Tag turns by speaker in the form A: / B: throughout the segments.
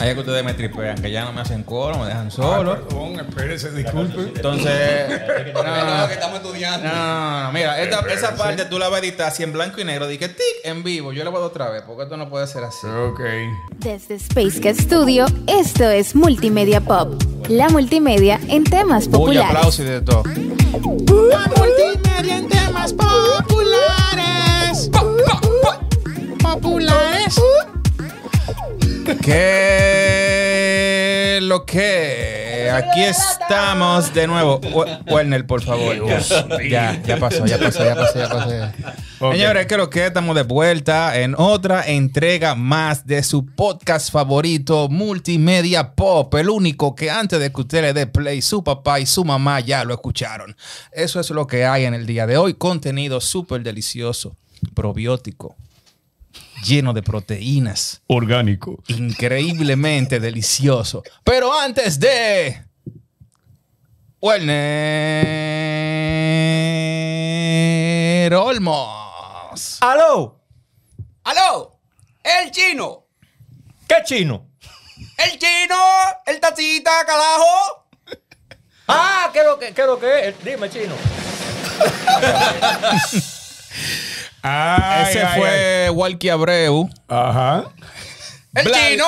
A: Ahí es que ustedes me tripean, que ya no me hacen coro, me dejan solo.
B: Ah, perdón, espérese, disculpe.
A: Entonces, no, no, no,
C: que estamos estudiando.
A: no, no, no, mira, esta- esa parte tú la vas a editar así en blanco y negro. Dije, tic, en vivo. Yo le voy a dar otra vez, porque esto no puede ser así.
B: Ok.
D: Desde Space Cat Studio, esto es Multimedia Pop. La multimedia en temas
A: Uy,
D: populares.
A: aplausos y de todo.
E: multimedia en temas populares. Populares.
A: ¿Qué lo que? Aquí estamos de nuevo. Werner, por favor. Ya, ya, pasó, ya pasó, ya pasó, ya pasó. ya. Señores, creo que estamos de vuelta en otra entrega más de su podcast favorito, Multimedia Pop, el único que antes de que usted le dé play, su papá y su mamá ya lo escucharon. Eso es lo que hay en el día de hoy. Contenido súper delicioso, probiótico, lleno de proteínas
B: Orgánico.
A: increíblemente delicioso. Pero antes de. Werner Olmos.
C: ¡Aló! ¡Aló! ¡El chino!
F: ¿Qué chino?
C: ¡El chino! ¡El tacita, carajo!
F: Ah, ¿qué es lo que, qué es lo que es? Dime, chino.
B: Ay,
A: Ese
B: ay,
A: fue Walkie Abreu.
B: ay. Ajá.
C: ¡El
A: Vlad-
C: chino!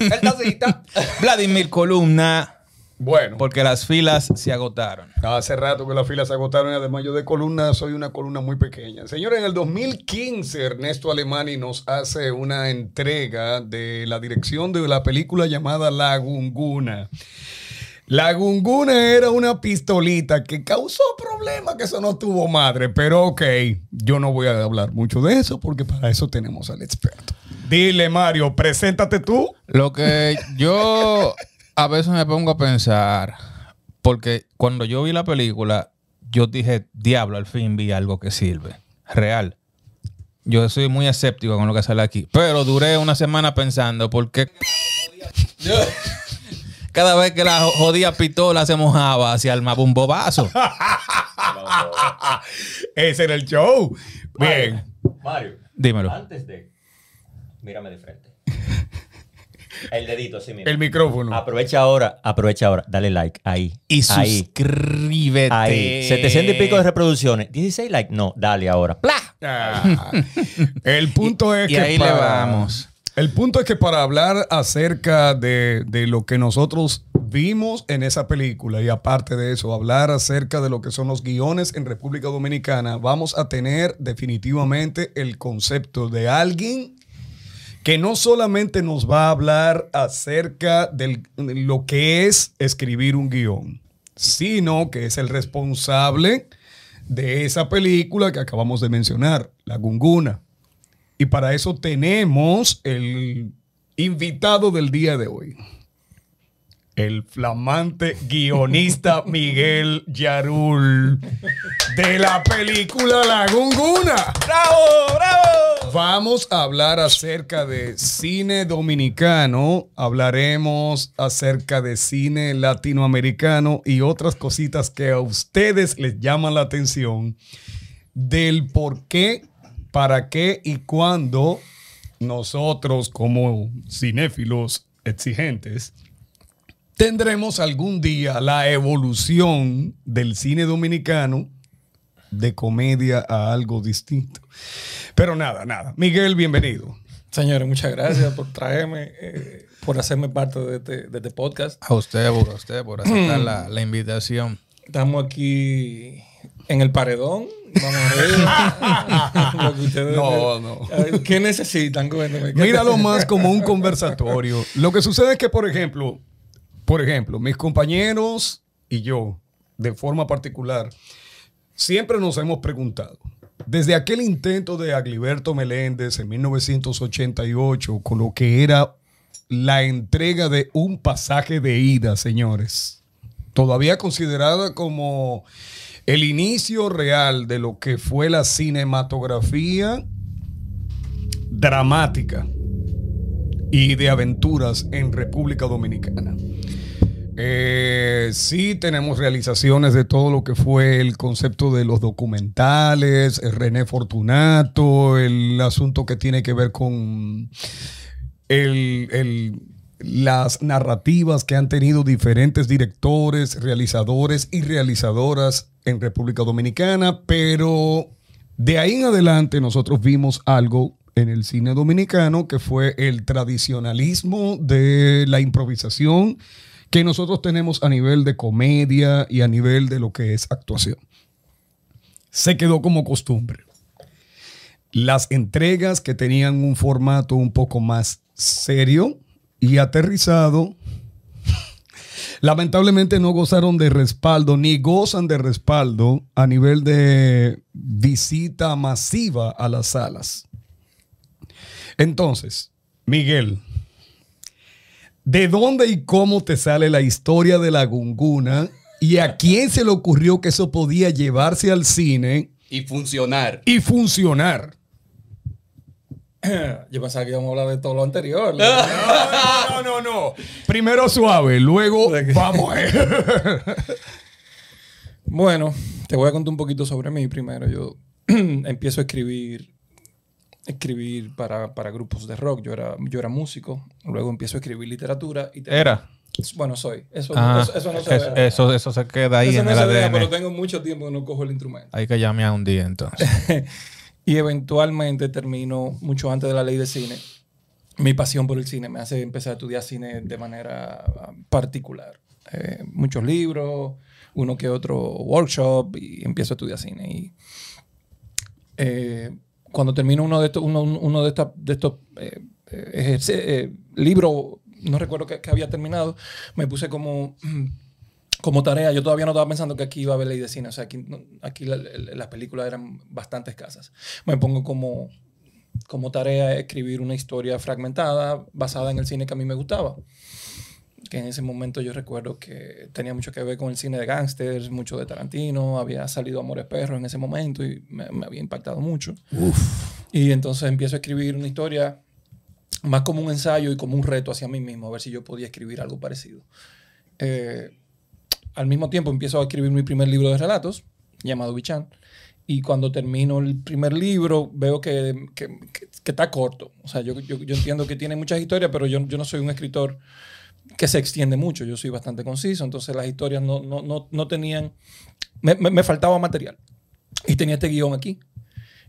C: ¡El tacita!
A: Vladimir Columna.
B: Bueno,
A: Porque las filas se agotaron.
B: hace rato que las filas se agotaron y además yo de columna soy una columna muy pequeña. Señores, en el 2015 Ernesto Alemani nos hace una entrega de la dirección de la película llamada La Gunguna. La Gunguna era una pistolita que causó problemas que eso no tuvo madre, pero ok, yo no voy a hablar mucho de eso porque para eso tenemos al experto. Dile Mario, preséntate tú.
A: Lo que yo a veces me pongo a pensar, porque cuando yo vi la película, yo dije, diablo, al fin vi algo que sirve. Real. Yo soy muy escéptico con lo que sale aquí. Pero duré una semana pensando, porque cada vez que la jodida pistola se mojaba, se armaba un bobazo.
B: Ese era el show. Bien.
F: Mario.
A: Dímelo.
F: Antes de. Mírame de frente. El dedito así mismo.
B: El micrófono.
F: Aprovecha ahora, aprovecha ahora. Dale like. Ahí.
A: Y
F: Ahí.
A: suscríbete.
F: Ahí. 700 y pico de reproducciones. 16 likes. No, dale ahora. ¡Pla!
B: Ah, el punto es
A: y
B: que
A: ahí le vamos.
B: El punto es que para hablar acerca de, de lo que nosotros vimos en esa película y aparte de eso, hablar acerca de lo que son los guiones en República Dominicana, vamos a tener definitivamente el concepto de alguien que no solamente nos va a hablar acerca de lo que es escribir un guion, sino que es el responsable de esa película que acabamos de mencionar, La Gunguna. Y para eso tenemos el invitado del día de hoy. El flamante guionista Miguel Yarul de la película La Gunguna.
C: ¡Bravo! ¡Bravo!
B: Vamos a hablar acerca de cine dominicano, hablaremos acerca de cine latinoamericano y otras cositas que a ustedes les llaman la atención del por qué, para qué y cuándo nosotros como cinéfilos exigentes tendremos algún día la evolución del cine dominicano de comedia a algo distinto. Pero nada, nada. Miguel, bienvenido.
G: Señores, muchas gracias por traerme, eh, por hacerme parte de este, de este podcast.
A: A usted, por- a usted por aceptar la, la invitación.
G: Estamos aquí en el paredón. A
B: No, no.
G: ¿Qué necesitan? Cuéntame. ¿Qué
B: Míralo más como un conversatorio. Lo que sucede es que, por ejemplo, por ejemplo, mis compañeros y yo, de forma particular, siempre nos hemos preguntado, desde aquel intento de Agliberto Meléndez en 1988, con lo que era la entrega de un pasaje de ida, señores, todavía considerada como el inicio real de lo que fue la cinematografía dramática y de aventuras en República Dominicana. Eh, sí tenemos realizaciones de todo lo que fue el concepto de los documentales, René Fortunato, el asunto que tiene que ver con el, el las narrativas que han tenido diferentes directores, realizadores y realizadoras en República Dominicana, pero de ahí en adelante nosotros vimos algo en el cine dominicano que fue el tradicionalismo de la improvisación que nosotros tenemos a nivel de comedia y a nivel de lo que es actuación. Se quedó como costumbre. Las entregas que tenían un formato un poco más serio y aterrizado, lamentablemente no gozaron de respaldo ni gozan de respaldo a nivel de visita masiva a las salas. Entonces, Miguel, ¿de dónde y cómo te sale la historia de la gunguna? ¿Y a quién se le ocurrió que eso podía llevarse al cine
H: Y funcionar.
B: y funcionar?
G: Yo pensaba que íbamos a hablar de todo lo anterior.
B: No, no, no, no. Primero suave, luego vamos.
G: Bueno, te voy a contar un poquito sobre mí primero. Yo empiezo a escribir escribir para, para grupos de rock. Yo era, yo era músico. Luego empiezo a escribir literatura. Y te-
A: Era.
G: Bueno, soy. Eso,
A: Ah,
G: eso, eso no se
A: eso,
G: ve.
A: eso, eso se queda ahí
G: Eso
A: en
G: no
A: el
G: se
A: ADN.
G: pero tengo mucho tiempo que no cojo el instrumento.
A: Hay que llamear un día entonces.
G: Y eventualmente termino, mucho antes de la ley de cine, mi pasión por el cine me hace empezar a estudiar cine de manera ah, particular. Eh, muchos libros, uno que otro workshop y empiezo a estudiar cine. Y eh, cuando termino uno de estos, uno, uno de estos, eh, libros, no recuerdo que, que había terminado, me puse como como tarea, yo todavía no estaba pensando que aquí iba a haber ley de cine. O sea, aquí, no- aquí la- la- las películas eran bastante escasas. Me pongo como, como tarea escribir una historia fragmentada basada en el cine que a mí me gustaba. Que en ese momento yo recuerdo que tenía mucho que ver con el cine de gángsters, mucho de Tarantino, había salido Amores Perros en ese momento y me, me había impactado mucho. Y entonces empiezo a escribir una historia más como un ensayo y como un reto hacia mí mismo, a ver si yo podía escribir algo parecido. Eh, al mismo tiempo empiezo a escribir mi primer libro de relatos, llamado Bichan. Y cuando termino el primer libro, veo que, que- que- que está corto. O sea, yo, yo- yo entiendo que tiene muchas historias, pero yo, yo no soy un escritor que se extiende mucho. Yo soy bastante conciso. Entonces las historias no, no, no, no tenían... Me, me- me faltaba material. Y tenía este guion aquí.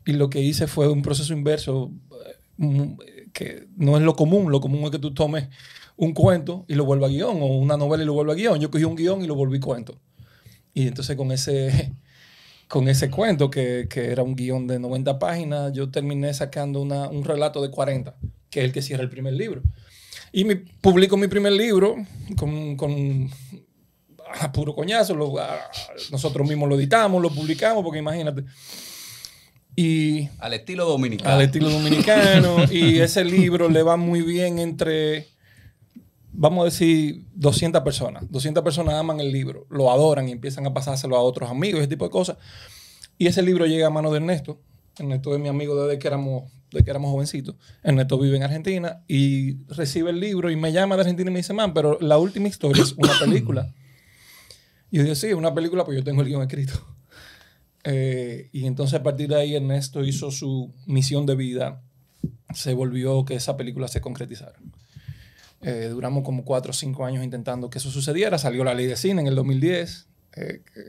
G: Y lo que hice fue un proceso inverso, eh, mm, que no es lo común. Lo común es que tú tomes un cuento y lo vuelvas a guion, o una novela y lo vuelvas a guion. Yo cogí un guion y lo volví cuento. Y entonces con ese, con ese cuento, que, que era un guion de 90 páginas, yo terminé sacando una- un relato de 40, que es el que cierra el primer libro. Y mi, publico mi primer libro con, con a puro coñazo. lo- a- nosotros mismos lo editamos, lo publicamos, porque imagínate. Y
H: Al estilo dominicano.
G: al estilo dominicano. y ese libro le va muy bien entre, vamos a decir, 200 personas. 200 personas aman el libro, lo adoran y empiezan a pasárselo a otros amigos, ese tipo de cosas. Y ese libro llega a manos de Ernesto. Ernesto es mi amigo desde que éramos, desde que éramos jovencitos. Ernesto vive en Argentina y recibe el libro y me llama de Argentina y me dice, man, pero la última historia es una película. Y yo digo, sí, una película, pues yo tengo el guion escrito. Eh, y entonces a partir de ahí Ernesto hizo su misión de vida. Se volvió que esa película se concretizara. Eh, duramos como cuatro o cinco años intentando que eso sucediera. Salió la ley de cine en el 2010. eh, que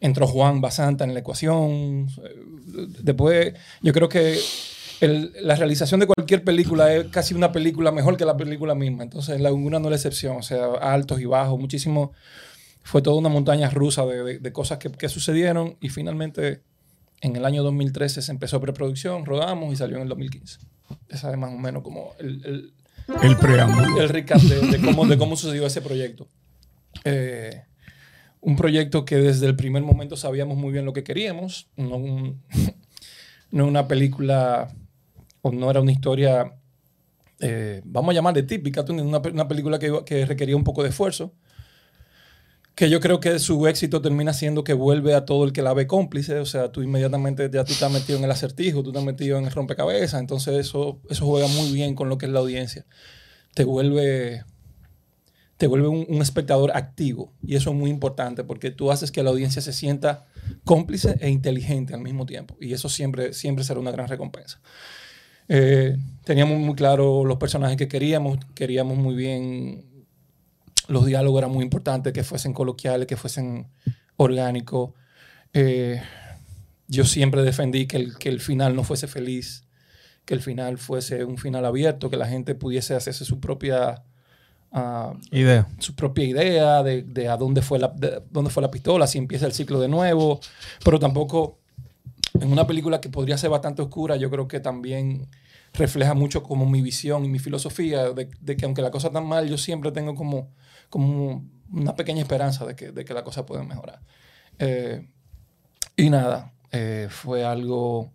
G: entró Juan Basanta en la ecuación. eh, Después, yo creo que la realización de cualquier película es casi una película mejor que la película misma. Entonces, La Laguna no es la excepción. O sea, altos y bajos, muchísimo. Fue toda una montaña rusa de, de- cosas que, que sucedieron y finalmente en el año 2013 se empezó preproducción, rodamos y salió en el 2015. Esa es más o menos como El
B: preámbulo.
G: el recap de, cómo, de cómo sucedió ese proyecto. Eh, un proyecto que desde el primer momento sabíamos muy bien lo que queríamos. No, un- una película o no era una historia, eh, vamos a llamarle típica, una, una película que, que requería un poco de esfuerzo. Que yo creo que su éxito termina siendo que vuelve a todo el que la ve cómplice. O sea, tú inmediatamente ya tú estás metido en el acertijo, tú estás metido en el rompecabezas. Entonces eso, eso juega muy bien con lo que es la audiencia. Te vuelve, te vuelve un, espectador activo. Y eso es muy importante porque tú haces que la audiencia se sienta cómplice e inteligente al mismo tiempo. Y eso siempre, siempre será una gran recompensa. Eh, teníamos muy claro los personajes que queríamos, queríamos muy bien, los diálogos eran muy importantes, que fuesen coloquiales, que fuesen orgánicos. Eh, yo siempre defendí que el, que el final no fuese feliz, que el final fuese un final abierto, que la gente pudiese hacerse su propia, ah,
A: Idea.
G: su propia idea de, de a dónde fue, la, de dónde fue la pistola, si empieza el ciclo de nuevo, pero tampoco en una película que podría ser bastante oscura, yo creo que también refleja mucho como mi visión y mi filosofía de, de que aunque la cosa está mal, yo siempre tengo como, como una pequeña esperanza de que, de que la cosa puede mejorar. Eh, y nada, eh, fue algo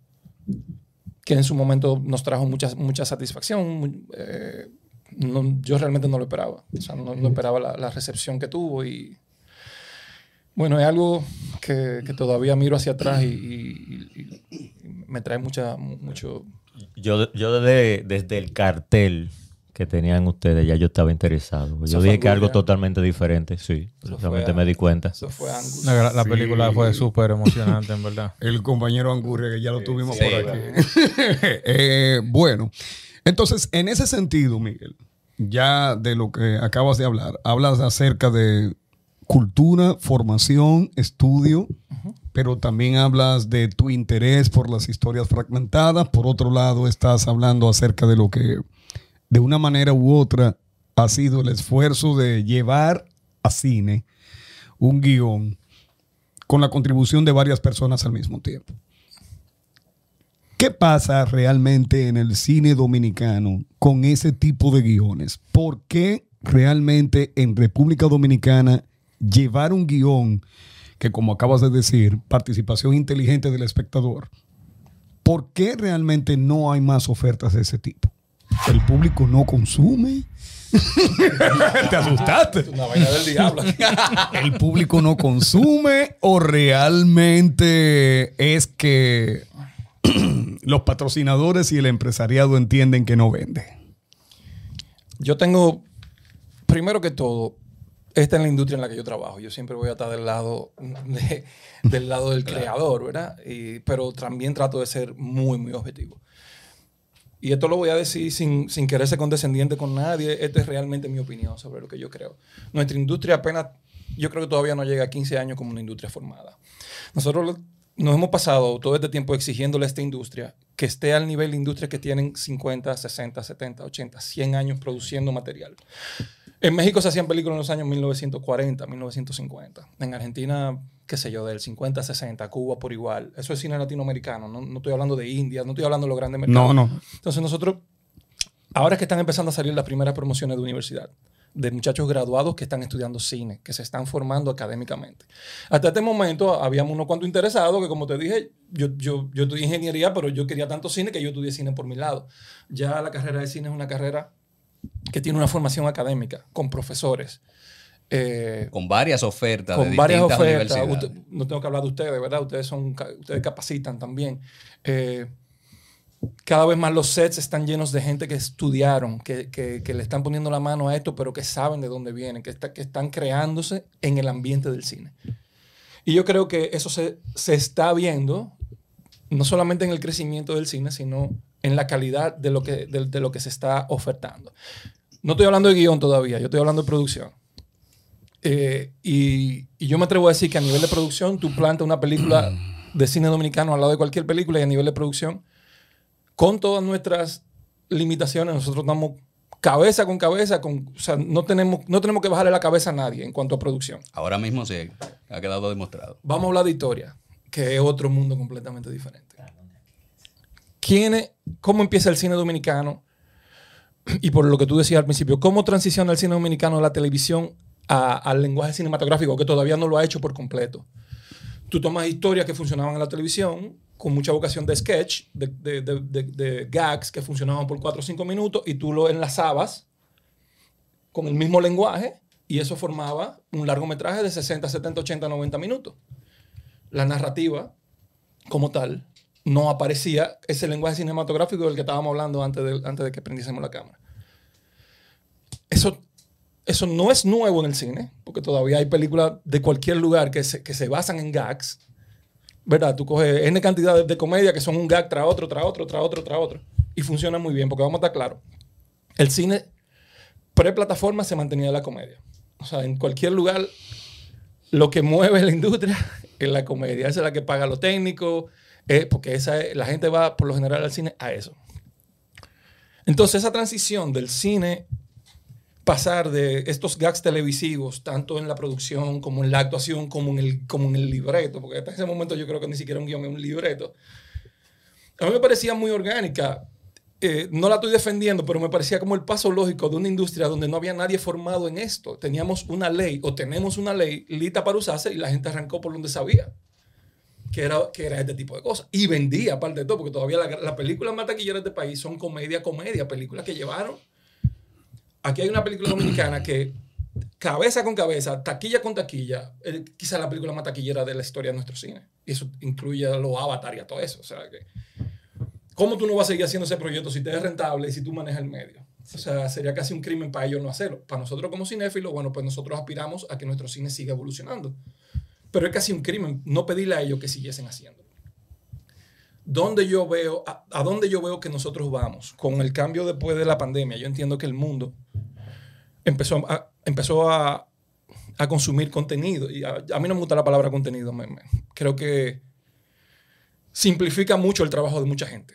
G: que en su momento nos trajo mucha, mucha satisfacción. eh, no- yo realmente no lo esperaba. O sea, no, no esperaba la, la recepción que tuvo y bueno, es algo que, que todavía miro hacia atrás y, y- me trae mucha, mu- mucho...
F: Yo, yo desde, desde el cartel que tenían ustedes ya yo estaba interesado. Yo dije que algo totalmente diferente, sí.
G: Eso
F: Realmente
G: fue-
F: me di cuenta.
G: Eso fue.
A: La, la
B: Sí.
A: película fue súper emocionante, en verdad.
B: El compañero Angurria, que ya lo tuvimos
H: sí,
B: por aquí. Eh, bueno, entonces, en ese sentido, Miguel, ya de lo que acabas de hablar, hablas acerca de cultura, formación, estudio, pero también hablas de tu interés por las historias fragmentadas. Por otro lado, estás hablando acerca de lo que, de una manera u otra, ha sido el esfuerzo de llevar a cine un guion con la contribución de varias personas al mismo tiempo. ¿Qué pasa realmente en el cine dominicano con ese tipo de guiones? ¿Por qué realmente en República Dominicana llevar un guion que, como acabas de decir, participación inteligente del espectador, ¿por qué realmente no hay más ofertas de ese tipo? ¿El público no consume? ¿Te asustaste?
G: Una vaina del diablo.
B: el público no consume o realmente es que los patrocinadores y el empresariado entienden que no vende.
G: Yo tengo, primero que todo, esta es la industria en la que yo trabajo. Yo siempre voy a estar del lado, de- del, lado del creador, ¿verdad? Y- pero también trato de ser muy, muy objetivo. Y esto lo voy a decir sin, sin querer ser condescendiente con nadie. Esta es realmente mi opinión sobre lo que yo creo. Nuestra industria apenas, yo creo que todavía no llega a 15 años como una industria formada. Nosotros nos hemos pasado todo este tiempo exigiéndole a esta industria que esté al nivel de industrias que tienen 50, 60, 70, 80, 100 años produciendo material. En México se hacían películas en los años 1940, 1950. En Argentina, qué sé yo, del 50, 60, Cuba por igual. Eso es cine latinoamericano. No, no estoy hablando de India, no estoy hablando de los grandes mercados.
B: No, no.
G: Entonces nosotros, ahora es que están empezando a salir las primeras promociones de universidad, de muchachos graduados que están estudiando cine, que se están formando académicamente. Hasta este momento habíamos unos cuantos interesados que, como te dije, yo, yo, yo estudié ingeniería, pero yo quería tanto cine que yo estudié cine por mi lado. Ya la carrera de cine es una carrera que tiene una formación académica, con profesores. Eh,
H: Con varias ofertas de
G: con varias
H: distintas
G: ofertas. Usted- no tengo que hablar de ustedes, ¿verdad? Ustedes son ustedes capacitan también. Eh, cada vez más los sets están llenos de gente que estudiaron, que, que- que le están poniendo la mano a esto, pero que saben de dónde vienen, que, está- que están creándose en el ambiente del cine. Y yo creo que eso se, se está viendo, no solamente en el crecimiento del cine, sino en la calidad de lo que, de, de lo que se está ofertando. No estoy hablando de guion todavía, yo estoy hablando de producción. Eh, y, y yo me atrevo a decir que a nivel de producción, tú plantas una película de cine dominicano al lado de cualquier película y a nivel de producción, con todas nuestras limitaciones, nosotros estamos cabeza con cabeza, con, o sea, no tenemos, no tenemos que bajarle la cabeza a nadie en cuanto a producción.
H: Ahora mismo sí ha quedado demostrado.
G: Vamos a hablar de historia, que es otro mundo completamente diferente. ¿Quién es- ¿Cómo empieza el cine dominicano? Y por lo que tú decías al principio, ¿cómo transiciona el cine dominicano de la televisión al lenguaje cinematográfico que todavía no lo ha hecho por completo? Tú tomas historias que funcionaban en la televisión con mucha vocación de sketch, de gags que funcionaban por 4 o 5 minutos y tú lo enlazabas con el mismo lenguaje y eso formaba un largometraje de 60, 70, 80, 90 minutos. La narrativa, como tal, no aparecía ese lenguaje cinematográfico del que estábamos hablando antes de, antes de que prendiésemos la cámara. Eso, eso no es nuevo en el cine, porque todavía hay películas de cualquier lugar que se, que se basan en gags. ¿Verdad? Tú coges N cantidad de, de comedia que son un gag tras otro, tras otro, tras otro, tras otro. y funciona muy bien, porque vamos a estar claros. El cine pre-plataforma se mantenía la comedia. O sea, en cualquier lugar, lo que mueve la industria es la comedia. Esa es la que paga lo técnico, eh, porque esa es- la gente va por lo general al cine a eso. Entonces, esa transición del cine pasar de estos gags televisivos, tanto en la producción como en la actuación, como en el, como en el libreto, porque hasta ese momento yo creo que ni siquiera un guion es un libreto, a mí me parecía muy orgánica. Eh, no la estoy defendiendo, pero me parecía como el paso lógico de una industria donde no había nadie formado en esto. Teníamos una ley o tenemos una ley lista para usarse y la gente arrancó por donde sabía que era, que era este tipo de cosas. Y vendía, aparte de todo, porque todavía las la películas más taquilleras de este país son comedia, comedia, películas que llevaron. Aquí hay una película dominicana que, cabeza con cabeza, taquilla con taquilla, eh, quizá la película más taquillera de la historia de nuestro cine. Y eso incluye a los Avatar y a todo eso. O sea, que, ¿cómo tú no vas a seguir haciendo ese proyecto si te es rentable y si tú manejas el medio? O sea, sería casi un crimen para ellos no hacerlo. Para nosotros como cinéfilos, bueno, pues nosotros aspiramos a que nuestro cine siga evolucionando. Pero es casi un crimen no pedirle a ellos que siguiesen haciendo. ¿Dónde yo veo, a, a dónde yo veo que nosotros vamos con el cambio después de la pandemia? Yo entiendo que el mundo empezó a, empezó a, a consumir contenido. Y a, a mí no me gusta la palabra contenido. me- me- creo que simplifica mucho el trabajo de mucha gente.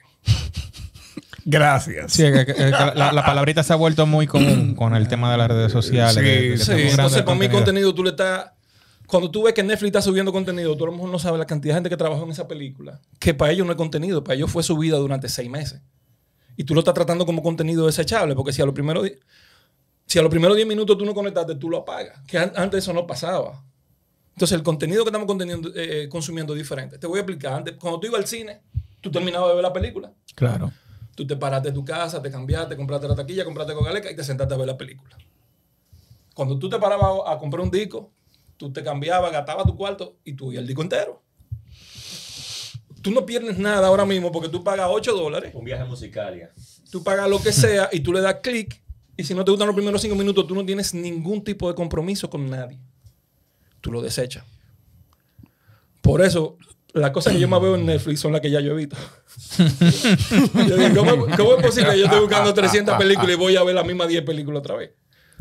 B: Gracias.
A: Sí, que- que- que la, la palabrita se ha vuelto muy común con el tema de las redes sociales.
B: Sí,
A: que- que
B: sí,
G: entonces para mí contenido tú le estás... Cuando tú ves que Netflix está subiendo contenido, tú a lo mejor no sabes la cantidad de gente que trabajó en esa película. Que para ellos no es contenido, para ellos fue subida durante seis meses. Y tú lo estás tratando como contenido desechable, porque si a los primeros di- si a los primeros 10 minutos tú no conectaste, tú lo apagas. Que an- antes eso no pasaba. Entonces el contenido que estamos conteniendo- eh, consumiendo es diferente. Te voy a explicar. Antes, cuando tú ibas al cine, tú terminabas de ver la película.
A: Claro.
G: Tú te paraste de tu casa, te cambiaste, compraste la taquilla, compraste Coca-Cola y te sentaste a ver la película. Cuando tú te parabas a comprar un disco, tú te cambiabas, gastabas tu cuarto y tú y el disco entero. Tú no pierdes nada ahora mismo porque tú pagas 8 dólares,
F: Un viaje musical ya.
G: tú pagas lo que sea y tú le das clic y si no te gustan los primeros 5 minutos, tú no tienes ningún tipo de compromiso con nadie. Tú lo desechas. Por eso, las cosas que yo más veo en Netflix son las que ya yo he visto. Yo digo, ¿cómo, es posible que yo esté buscando 300 películas y voy a ver las mismas 10 películas otra vez?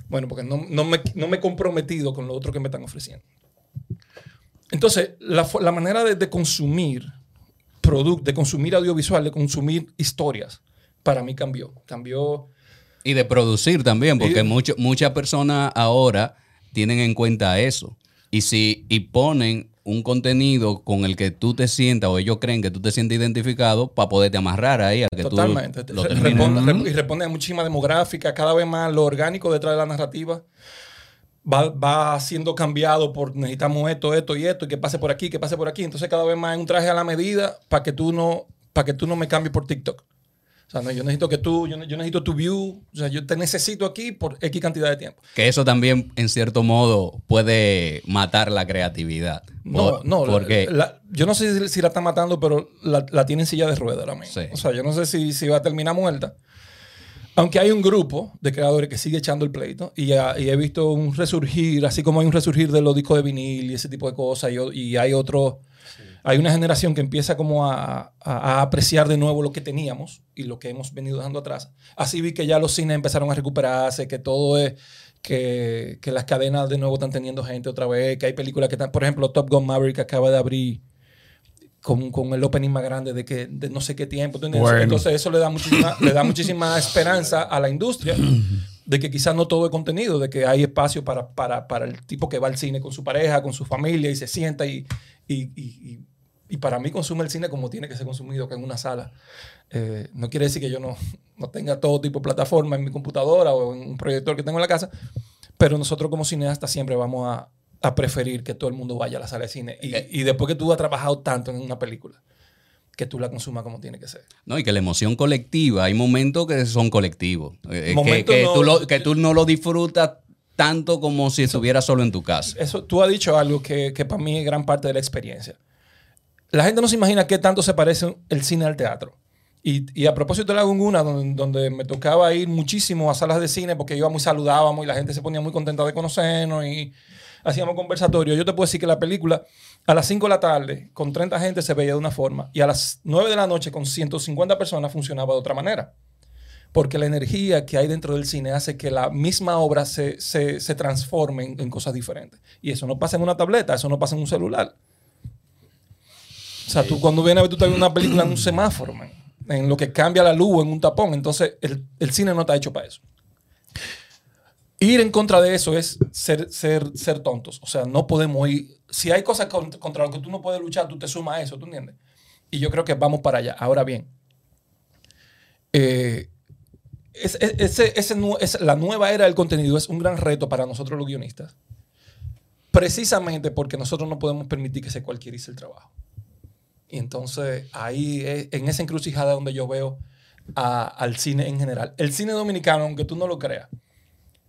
G: Bueno, porque no, no me, no me he comprometido con lo otro que me están ofreciendo. Entonces, la, la manera de, de consumir producto, de consumir audiovisual, de consumir historias, para mí cambió. Cambió.
H: Y de producir también, porque muchas personas ahora tienen en cuenta eso. Y si y ponen un contenido con el que tú te sientas o ellos creen que tú te sientes identificado para poderte amarrar ahí a que
G: Totalmente.
H: tú lo
G: responde, y responde a muchísima demográfica. Cada vez más lo orgánico detrás de la narrativa va, va siendo cambiado por necesitamos esto, esto y esto, y que pase por aquí, que pase por aquí. Entonces, cada vez más es un traje a la medida para que tú no para que tú no me cambies por TikTok. O sea, no, yo necesito que tú, yo, yo necesito tu view, o sea, yo te necesito aquí por X cantidad de tiempo.
H: Que eso también, en cierto modo, puede matar la creatividad.
G: No,
H: Por-
G: no.
H: Porque
G: la- la- yo no sé si, la está matando, pero la, la tiene en silla de ruedas ahora mismo.
H: Sí.
G: O sea, yo no sé si, si va a terminar muerta. Aunque hay un grupo de creadores que sigue echando el pleito y, ya- y he visto un resurgir, así como hay un resurgir de los discos de vinil y ese tipo de cosas, y, y hay otro, hay una generación que empieza como a, a- a apreciar de nuevo lo que teníamos y lo que hemos venido dejando atrás. Así vi que ya los cines empezaron a recuperarse, que todo es, que, que las cadenas de nuevo están teniendo gente otra vez, que hay películas que están, por ejemplo, Top Gun Maverick acaba de abrir con, con el opening más grande de que de no sé qué tiempo.
B: Bueno.
G: Entonces eso le da muchísima, le da muchísima esperanza a la industria de que quizás no todo es contenido, de que hay espacio para, para, para el tipo que va al cine con su pareja, con su familia y se sienta y, y, y- y- y para mí consume el cine como tiene que ser consumido, que en una sala. Eh, no quiere decir que yo no, no tenga todo tipo de plataforma en mi computadora o en un proyector que tengo en la casa, pero nosotros como cineastas siempre vamos a, a preferir que todo el mundo vaya a la sala de cine. Y, y después que tú has trabajado tanto en una película, que tú la consumas como tiene que ser.
H: No, y que la emoción colectiva, hay momentos que son colectivos. eh, que-
G: Momentos
H: que,
G: no-
H: tú lo- que tú no lo disfrutas tanto como si estuvieras solo en tu casa.
G: Eso, tú has dicho algo que, que para mí es gran parte de la experiencia. La gente no se imagina qué tanto se parece el cine al teatro. Y, y a propósito de la Laguna, donde, donde me tocaba ir muchísimo a salas de cine porque íbamos y saludábamos y la gente se ponía muy contenta de conocernos y hacíamos conversatorio. Yo te puedo decir que la película a las 5 de la tarde, con 30 gente, se veía de una forma. Y a las 9 de la noche, con 150 personas, funcionaba de otra manera. Porque la energía que hay dentro del cine hace que la misma obra se, se, se transforme en, en cosas diferentes. Y eso no pasa en una tableta, eso no pasa en un celular. O sea, tú cuando vienes a ver, tú estás viendo una película en un semáforo, en lo que cambia la luz en un tapón. Entonces, el, el cine no está hecho para eso. Ir en contra de eso es ser, ser, ser tontos. O sea, no podemos ir. Si hay cosas con- contra lo que tú no puedes luchar, tú te sumas a eso, ¿tú entiendes? Y yo creo que vamos para allá. Ahora bien, eh, es- es- es- la nueva era del contenido es un gran reto para nosotros los guionistas. Precisamente porque nosotros no podemos permitir que se cualquierice el trabajo. Y entonces ahí en esa encrucijada donde yo veo al cine en general. El cine dominicano, aunque tú no lo creas,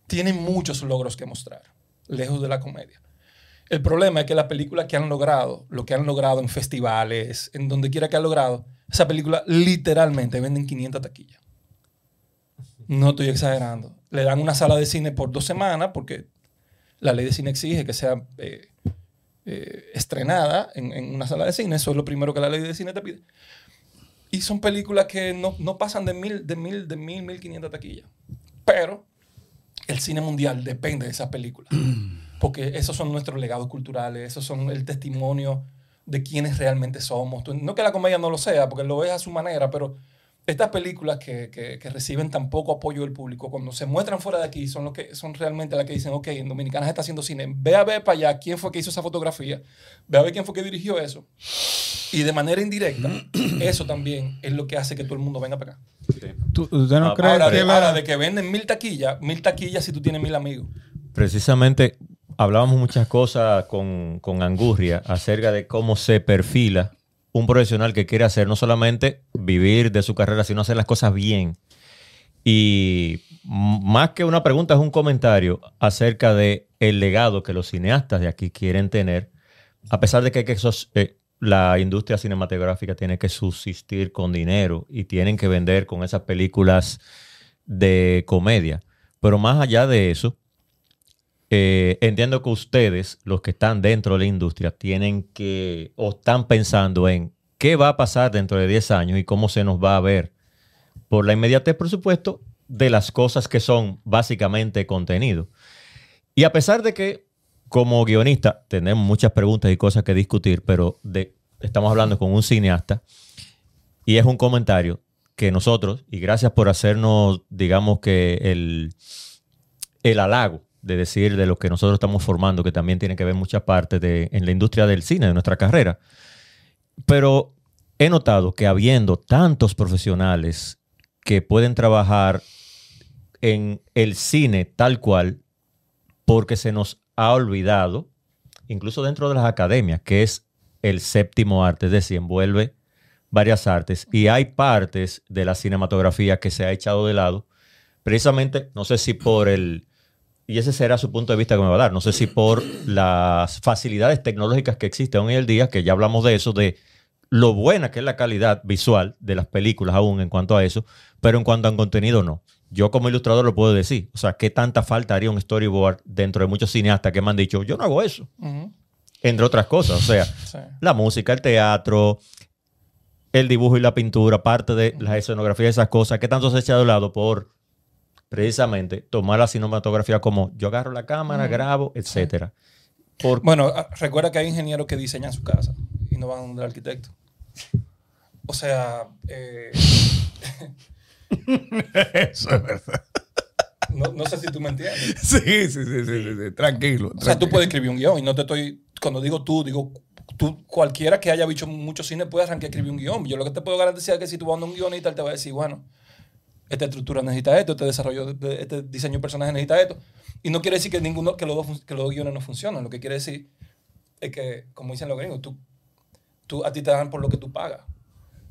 G: tiene muchos logros que mostrar, lejos de la comedia. El problema es que las películas que han logrado, lo que han logrado en festivales, en donde quiera que han logrado, esa película literalmente venden 500 taquillas. No estoy exagerando. Le dan una sala de cine por dos semanas porque la ley de cine exige que sea eh, eh, estrenada en, en una sala de cine. Eso es lo primero que la ley de cine te pide. Y son películas que no, no pasan de mil, de mil, de mil, mil quinientas taquillas. Pero el cine mundial depende de esas películas. Porque esos son nuestros legados culturales, esos son el testimonio de quiénes realmente somos. No que la comedia no lo sea, porque lo es a su manera, pero estas películas que, que- que reciben tan poco apoyo del público, cuando se muestran fuera de aquí, son, lo que, son realmente las que dicen, ok, en Dominicana se está haciendo cine. Ve a ver para allá quién fue que hizo esa fotografía, ve a ver quién fue que dirigió eso. Y de manera indirecta, eso también es lo que hace que todo el mundo venga para acá.
A: ¿Tú- ¿Usted no
F: Ah,
A: cree
G: Ahora,
A: que
G: de,
A: la-
G: ahora, de que venden mil taquillas, mil taquillas si tú tienes mil amigos.
F: Precisamente hablábamos muchas cosas con, con Angurria acerca de cómo se perfila un profesional que quiere hacer no solamente vivir de su carrera, sino hacer las cosas bien. Y más que una pregunta, es un comentario acerca de el legado que los cineastas de aquí quieren tener, a pesar de que, eh, la industria cinematográfica tiene que subsistir con dinero y tienen que vender con esas películas de comedia. Pero más allá de eso, eh, entiendo que ustedes, los que están dentro de la industria, tienen que o están pensando en qué va a pasar dentro de 10 años y cómo se nos va a ver por la inmediatez, por supuesto, de las cosas que son básicamente contenido. Y a pesar de que como guionista tenemos muchas preguntas y cosas que discutir, pero estamos hablando con un cineasta y es un comentario que nosotros, y gracias por hacernos, digamos que el, el halago de decir de lo que nosotros estamos formando, que también tiene que ver mucha parte en la industria del cine, de nuestra carrera. Pero he notado que habiendo tantos profesionales que pueden trabajar en el cine tal cual, porque se nos ha olvidado, incluso dentro de las academias, que es el séptimo arte, es decir, envuelve varias artes y hay partes de la cinematografía que se ha echado de lado, precisamente, no sé si por el, y ese será su punto de vista que me va a dar, no sé si por las facilidades tecnológicas que existen hoy en el día, que ya hablamos de eso, de lo buena que es la calidad visual de las películas aún en cuanto a eso, pero en cuanto a contenido no. Yo como ilustrador lo puedo decir. O sea, ¿qué tanta falta haría un storyboard dentro de muchos cineastas que me han dicho, yo no hago eso? Entre otras cosas. O sea,
G: Sí.
F: la música, el teatro, el dibujo y la pintura, parte de la escenografía, esas cosas, ¿qué tanto se echa de lado por precisamente tomar la cinematografía como yo agarro la cámara, grabo, etcétera?
G: Bueno, ah, recuerda que hay ingenieros que diseñan su casa y no van donde el arquitecto. O sea, eh,
B: Eso es verdad.
G: no, no sé si tú me entiendes.
B: Sí, sí, sí, sí, sí, sí, Tranquilo.
G: O sea, tú puedes escribir un guion y no te estoy. Cuando digo tú, digo tú, cualquiera que haya visto mucho cine puede arrancar a escribir un guion. Yo lo que te puedo garantizar es que si tú vas a un guionista, él te va a decir, bueno, esta estructura necesita esto, este desarrollo, de- este diseño de personaje necesita esto. Y no quiere decir que ninguno, que los dos, que los dos guiones no funcionan. Lo que quiere decir es que, como dicen los gringos, tú, tú, a ti te dan por lo que tú pagas.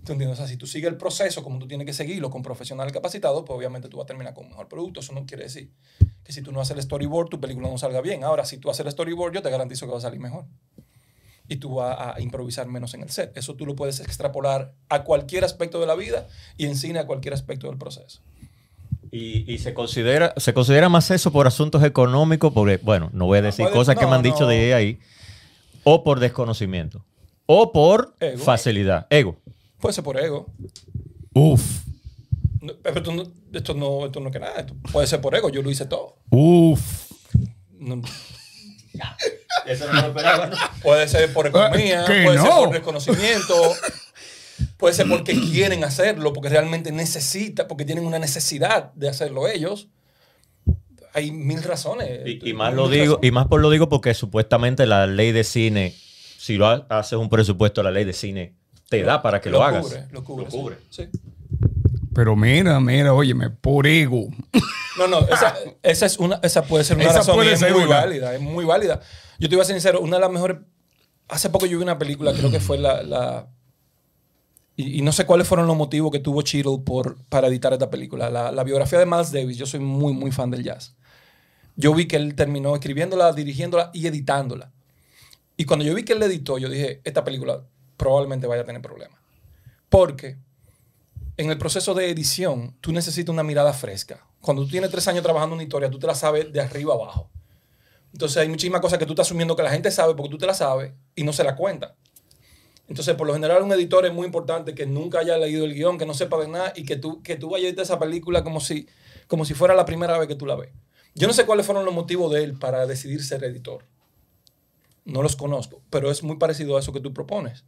G: ¿Tú entiendes? O sea, si tú sigues el proceso como tú tienes que seguirlo con profesionales capacitados, pues obviamente tú vas a terminar con un mejor producto. Eso no quiere decir que si tú no haces el storyboard, tu película no salga bien. Ahora, si tú haces el storyboard, yo te garantizo que va a salir mejor. Y tú vas a improvisar menos en el set. Eso tú lo puedes extrapolar a cualquier aspecto de la vida y en cine a cualquier aspecto del proceso.
F: Y, y se considera se considera más eso por asuntos económicos, porque, bueno, no voy a decir cosas que me han dicho de ahí, o por desconocimiento, o por
G: Ego.
F: facilidad. Ego.
G: Puede ser por ego.
B: Uf,
G: pero esto no, esto no, esto no es que nada. Esto puede ser por ego. Yo lo hice todo.
B: uf.
G: No-
F: Eso no lo esperaba, ¿no?
G: puede ser por economía,
B: ¿Que
G: puede ser por desconocimiento, puede ser porque quieren hacerlo, porque realmente necesita, porque tienen una necesidad de hacerlo ellos. Hay mil razones.
F: Y, y más lo digo,
G: razones.
F: y más por lo digo porque supuestamente la ley de cine, si lo ha- haces un presupuesto, la ley de cine te da para que lo, hagas.
G: Cubre, lo cubre.
F: Lo
G: sí.
F: cubre.
G: Sí.
B: Pero mira, mira, óyeme, por ego.
G: No, no, esa, esa es una, esa puede ser una
B: Esa
G: razón
B: puede
G: y es
B: ser
G: muy
B: una.
G: válida, es muy válida. Yo te iba a ser sincero, una de las mejores. Hace poco yo vi una película, creo que fue la. la- y, y no sé cuáles fueron los motivos que tuvo Cheadle por, para editar esta película. La, la biografía de Miles Davis, yo soy muy, muy fan del jazz. Yo vi que él terminó escribiéndola, dirigiéndola y editándola. Y cuando yo vi que él la editó, yo dije, esta película probablemente vaya a tener problemas. Porque en el proceso de edición, tú necesitas una mirada fresca. Cuando tú tienes tres años trabajando una historia, tú te la sabes de arriba abajo. Entonces hay muchísimas cosas que tú estás asumiendo que la gente sabe porque tú te la sabes y no se la cuenta. Entonces, por lo general, un editor es muy importante que nunca haya leído el guion, que no sepa de nada y que tú, que tú vayas a esa película como si, como si fuera la primera vez que tú la ves. Yo no sé cuáles fueron los motivos de él para decidir ser editor. No los conozco, pero es muy parecido a eso que tú propones.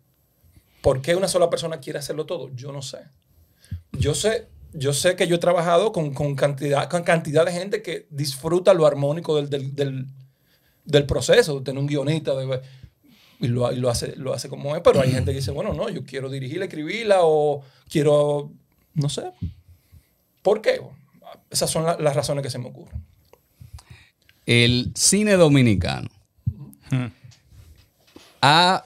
G: ¿Por qué una sola persona quiere hacerlo todo? Yo no sé. Yo sé, yo sé que yo he trabajado con, con cantidad, con cantidad de gente que disfruta lo armónico del, del, del, del proceso, de tener un guionista de- y, lo, y lo, hace, lo hace como es, pero hay gente que dice, bueno, no, yo quiero dirigirla, escribirla o quiero, no sé. ¿Por qué? Esas son la- las razones que se me ocurren.
H: El cine dominicano ha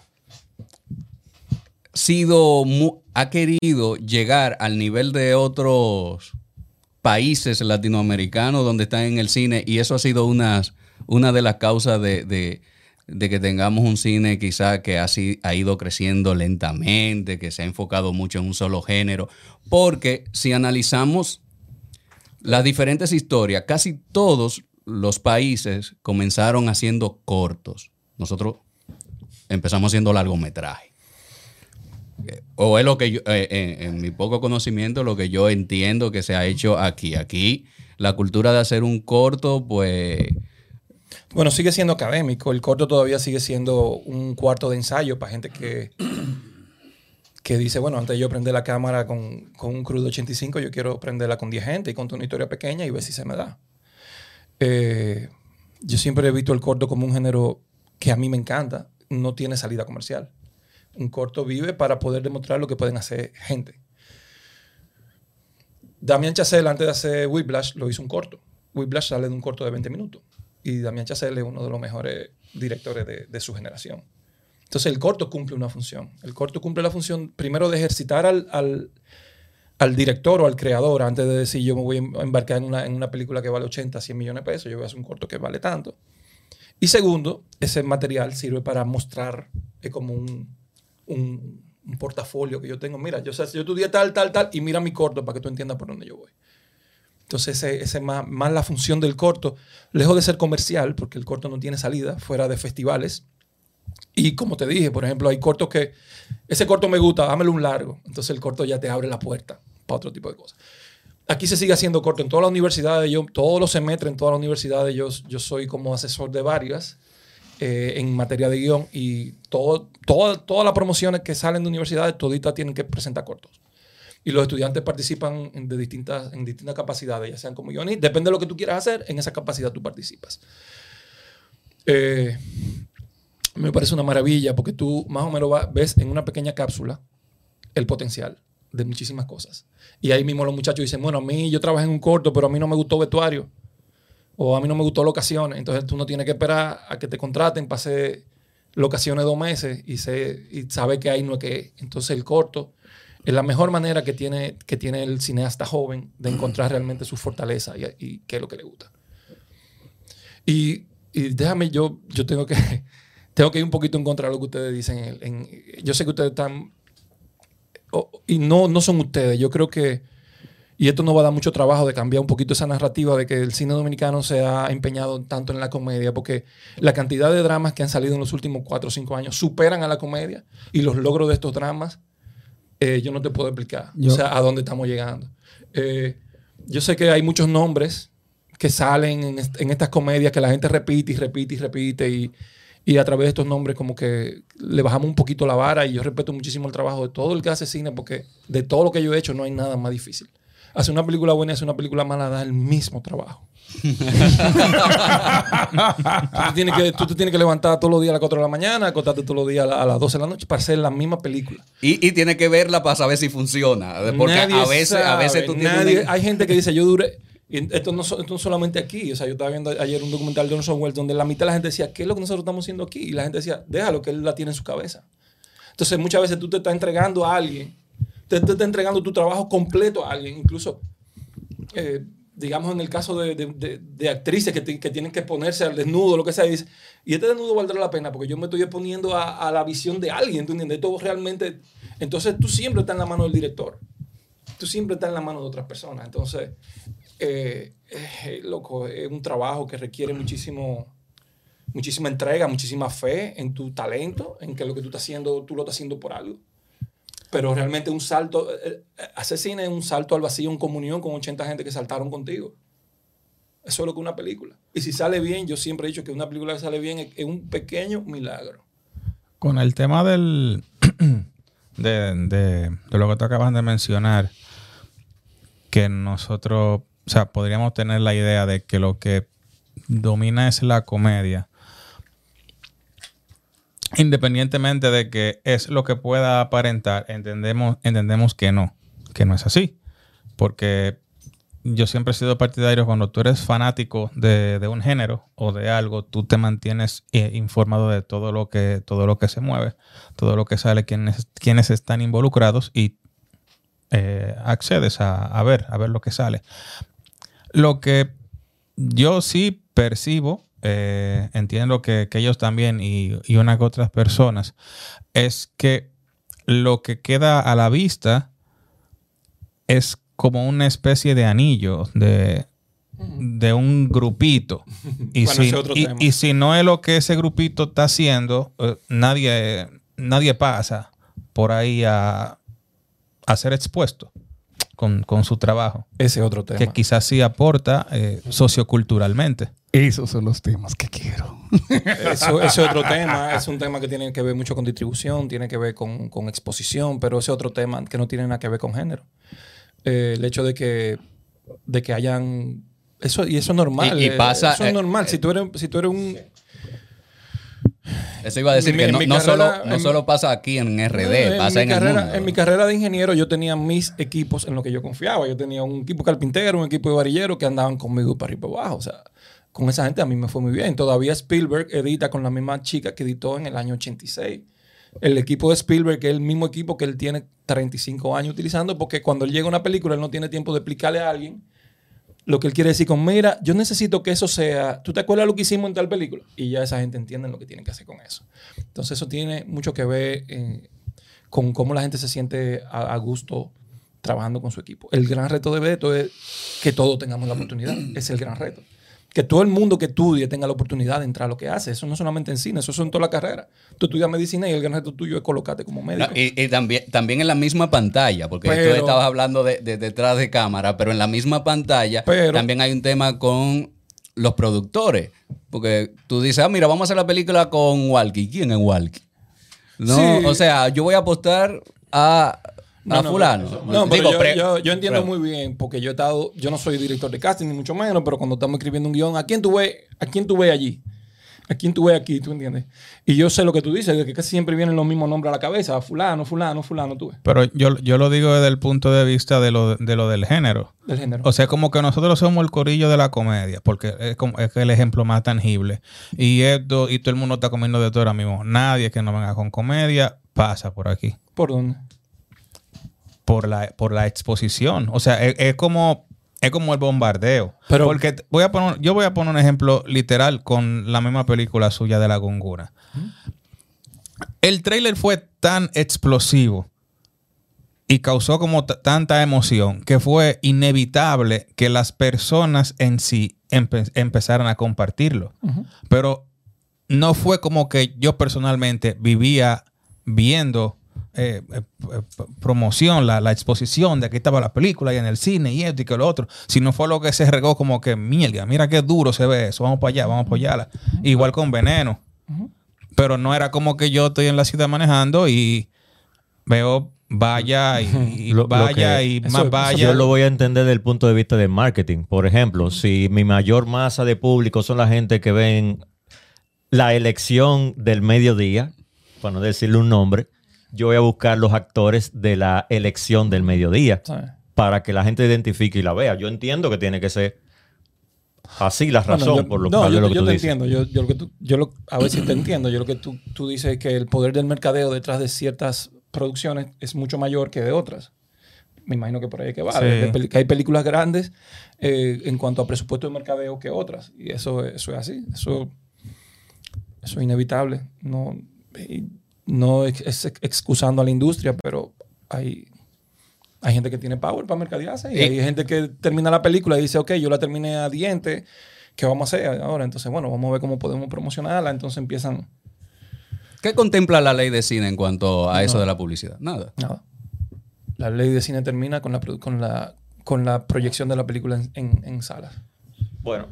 H: ha querido llegar al nivel de otros países latinoamericanos donde están en el cine y eso ha sido una de las causas de, que tengamos un cine quizá que ha, ha ido creciendo lentamente, que se ha enfocado mucho en un solo género, porque si analizamos las diferentes historias, casi todos los países comenzaron haciendo cortos. Nosotros empezamos haciendo largometraje. Eh, O es lo que yo, eh, en, en mi poco conocimiento, lo que yo entiendo que se ha hecho aquí. Aquí la cultura de hacer un corto, pues
G: Bueno, sigue siendo académico. El corto todavía sigue siendo un cuarto de ensayo para gente que, que dice, bueno, antes yo prender la cámara con, con un crudo 85, yo quiero prenderla con 10 gente y contar una historia pequeña y ver si se me da. Eh, yo siempre he visto el corto como un género que a mí me encanta. No tiene salida comercial. Un corto vive para poder demostrar lo que pueden hacer gente. Damián Chazelle, antes de hacer Whiplash, lo hizo un corto. Whiplash sale de un corto de 20 minutos. Y Damián Chazelle es uno de los mejores directores de, su generación. Entonces el corto cumple una función. El corto cumple la función primero de ejercitar al, al, director o al creador antes de decir yo me voy a embarcar en una, en una película que vale 80, 100 millones de pesos, yo voy a hacer un corto que vale tanto. Y segundo, ese material sirve para mostrar como un, un, un portafolio que yo tengo. Mira, yo, sé, yo estudié tal, tal, tal, y mira mi corto para que tú entiendas por dónde yo voy. Entonces, ese, ese más, más la función del corto, lejos de ser comercial, porque el corto no tiene salida fuera de festivales. Y como te dije, por ejemplo, hay cortos que ese corto me gusta, dámelo un largo. Entonces, el corto ya te abre la puerta para otro tipo de cosas. Aquí se sigue haciendo corto en todas las universidades, yo, todos los semestres en todas las universidades, yo, yo soy como asesor de varias eh, en materia de guion y todo, todas las promociones que salen de universidades, toditas tienen que presentar cortos. Y los estudiantes participan en, de distintas, en distintas capacidades, ya sean como guionistas, depende de lo que tú quieras hacer, en esa capacidad tú participas. Eh, me parece una maravilla porque tú más o menos ves en una pequeña cápsula el potencial de muchísimas cosas. Y ahí mismo los muchachos dicen, bueno, a mí yo trabajé en un corto, pero a mí no me gustó vestuario. O a mí no me gustó locaciones. Entonces tú no tienes que esperar a que te contraten para hacer locaciones dos meses y, se, y saber que ahí no es que es. Entonces el corto es la mejor manera que tiene, que tiene el cineasta joven de encontrar realmente su fortaleza y, y qué es lo que le gusta. Y, y déjame, yo, yo tengo que, tengo que ir un poquito en contra de lo que ustedes dicen. en- en- yo sé que ustedes están, y no, no son ustedes, yo creo que, Y esto nos va a dar mucho trabajo de cambiar un poquito esa narrativa de que el cine dominicano se ha empeñado tanto en la comedia, porque la cantidad de dramas que han salido en los últimos cuatro o cinco años superan a la comedia y los logros de estos dramas, eh, yo no te puedo explicar.
E: Yo-
G: o sea, a dónde estamos llegando. Eh, yo sé que hay muchos nombres que salen en, est- en estas comedias que la gente repite y repite y repite y, y a través de estos nombres como que le bajamos un poquito la vara y yo respeto muchísimo el trabajo de todo el que hace cine porque de todo lo que yo he hecho no hay nada más difícil. Hacer una película buena y hacer una película mala da el mismo trabajo. tú, te tienes que, tú te tienes que levantar todos los días a las 4 de la mañana, acostarte todos los días a, la- a las 12 de la noche para hacer la misma película.
H: Y, y tiene que verla para saber si funciona. Porque
G: Nadie
H: a veces, a veces tú tienes
G: nadie-
H: una-
G: Hay gente que dice, yo duré. y esto no, esto no solamente aquí. O sea, yo estaba viendo ayer un documental de Orson Welles donde la mitad de la gente decía, ¿qué es lo que nosotros estamos haciendo aquí? Y la gente decía, déjalo, que él la tiene en su cabeza. Entonces, muchas veces tú te estás entregando a alguien, te, te estás entregando tu trabajo completo a alguien. Incluso, eh, digamos, en el caso de, de- actrices que, que tienen que ponerse al desnudo, lo que sea, y dice, y este desnudo valdrá la pena porque yo me estoy exponiendo a, a la visión de alguien, ¿tú entiendes? Esto realmente. Entonces, tú siempre estás en la mano del director tú siempre estás en la mano de otras personas. Entonces, eh, eh, loco, es un trabajo que requiere muchísimo, muchísima entrega, muchísima fe en tu talento, en que lo que tú estás haciendo, tú lo estás haciendo por algo. Pero realmente un salto, eh, eh, cine es un salto al vacío en comunión con 80 gente que saltaron contigo. Eso es lo que una película. Y si sale bien, yo siempre he dicho que una película que sale bien es, un pequeño milagro.
A: Con el tema del de, de- de lo que tú acabas de mencionar, que nosotros, o sea, podríamos tener la idea de que lo que domina es la comedia. Independientemente de que es lo que pueda aparentar, entendemos, entendemos que no, que no es así. Porque yo siempre he sido partidario cuando tú eres fanático de, de un género o de algo, tú te mantienes eh, informado de todo lo que todo lo que se mueve, todo lo que sale, quienes, quienes están involucrados y eh, accedes a, a ver, a ver lo que sale. Lo que yo sí percibo, eh, entiendo que, que ellos también y, y unas que otras personas, es que lo que queda a la vista es como una especie de anillo de, de un grupito. Y,
G: Bueno,
A: si, y- si no es lo que ese grupito está haciendo, eh, nadie, nadie pasa por ahí a, a ser expuesto con, con su trabajo,
G: Ese es otro tema.
A: que quizás sí aporta eh, socioculturalmente.
B: Esos son los temas que quiero.
G: Eso, ese otro tema, es un tema que tiene que ver mucho con distribución, tiene que ver con, con exposición, pero ese otro tema que no tiene nada que ver con género. Eh, el hecho de que, de que hayan... Eso, y eso es normal.
H: Y- y
G: eh,
H: pasa,
G: Eso es
H: eh,
G: normal. si, tú eres, si tú eres un...
H: Eso iba a decir
G: Mi-
H: que no,
G: mi
H: solo, no
G: en-
H: solo pasa aquí en RD,
G: en
H: pasa
G: mi
H: en
G: carrera,
H: el mundo.
G: En mi carrera de ingeniero yo tenía mis equipos en los que yo confiaba. Yo tenía un equipo carpintero, un equipo de varillero que andaban conmigo para arriba y para abajo. O sea, con esa gente a mí me fue muy bien. Todavía Spielberg edita con la misma chica que editó en el año 86. El equipo de Spielberg es el mismo equipo que él tiene 35 años utilizando porque cuando él llega a una película él no tiene tiempo de explicarle a alguien lo que él quiere decir con, mira, yo necesito que eso sea, ¿tú te acuerdas lo que hicimos en tal película? Y ya esa gente entiende lo que tienen que hacer con eso. Entonces eso tiene mucho que ver eh, con cómo la gente se siente a, a gusto trabajando con su equipo. El gran reto de Beto es que todos tengamos la oportunidad. es el gran reto. Que todo el mundo que estudie tenga la oportunidad de entrar a lo que hace. Eso no solamente en cine, eso es en toda la carrera. Tú estudias medicina y el gran reto tuyo es colocarte como
H: No,
G: médico.
H: y, y también, también en la misma pantalla, porque tú estabas hablando de, de detrás de cámara, pero en la misma pantalla
G: Pero-
H: también hay un tema con los productores. Porque tú dices, ah, mira, vamos a hacer la película con Walkie. ¿Quién es Walkie? No,
G: Sí.
H: o sea, yo voy a apostar a, a
G: No, no,
H: fulano.
G: No, pero
H: Digo,
G: yo,
H: pre-
G: yo- yo entiendo
H: pre-
G: muy bien, porque yo he estado, yo no soy director de casting, ni mucho menos, pero cuando estamos escribiendo un guion, ¿a quién tú ves? ¿A quién tú ves allí? ¿A quién tú ves aquí? ¿Tú entiendes? Y yo sé lo que tú dices, de que casi siempre vienen los mismos nombres a la cabeza, fulano, fulano, fulano, tú ves,
A: Pero yo, yo lo digo desde el punto de vista de lo, de lo del género.
G: del género.
A: O sea, como que nosotros somos el corillo de la comedia, porque es, como, es el ejemplo más tangible. Y esto, y todo el mundo está comiendo de todo ahora mismo. Nadie que no venga con comedia pasa por aquí.
G: ¿Por dónde?
A: Por la, por la exposición. O sea, es, es como. Es como el bombardeo.
G: Pero-
A: porque voy a poner, yo voy a poner un ejemplo literal con la misma película suya de La Gongura. El trailer fue tan explosivo y causó como tanta emoción que fue inevitable que las personas en sí empe- empezaran a compartirlo. Pero no fue como que yo personalmente vivía viendo eh, eh, eh, promoción, la, la exposición de que estaba la película y en el cine y esto y que lo otro, sino fue lo que se regó como que, mierda, mira qué duro se ve eso, vamos para allá, vamos para allá. Igual con Veneno. Pero no era como que yo estoy en la ciudad manejando y veo vaya y, y
F: Lo- lo
A: vaya
F: que-
A: y más
G: eso
A: vaya.
F: Yo lo voy a entender desde el punto de vista de marketing. Por ejemplo, si mi mayor masa de público son la gente que ven la elección del mediodía, para no decirle un nombre, yo voy a buscar los actores de la elección del mediodía
G: ¿sabes?
F: para que la gente identifique y la vea. Yo entiendo que tiene que ser así la razón
G: Bueno, yo-
F: por lo
G: no,
F: cual
G: yo,
F: es lo que
G: yo
F: tú
G: te
F: dices.
G: entiendo. Yo, yo lo que tú, yo lo, a ver si te entiendo. Yo lo que tú, tú dices es que el poder del mercadeo detrás de ciertas producciones es mucho mayor que de otras. Me imagino que por ahí es que va.
A: Sí.
G: que hay películas grandes eh, en cuanto a presupuesto de mercadeo que otras. Y eso, eso es así. Eso, eso es inevitable. No, y no es, excusando a la industria, pero hay, hay gente que tiene power para mercadearse y
A: Y-
G: hay gente que termina la película y dice, ok, yo la terminé a diente, ¿qué vamos a hacer ahora? Entonces, bueno, vamos a ver cómo podemos promocionarla. Entonces empiezan,
H: ¿Qué contempla la ley de cine en cuanto a eso de la publicidad? Nada.
G: nada. La ley de cine termina con la, con la, con la proyección de la película en, en- en salas.
F: Bueno,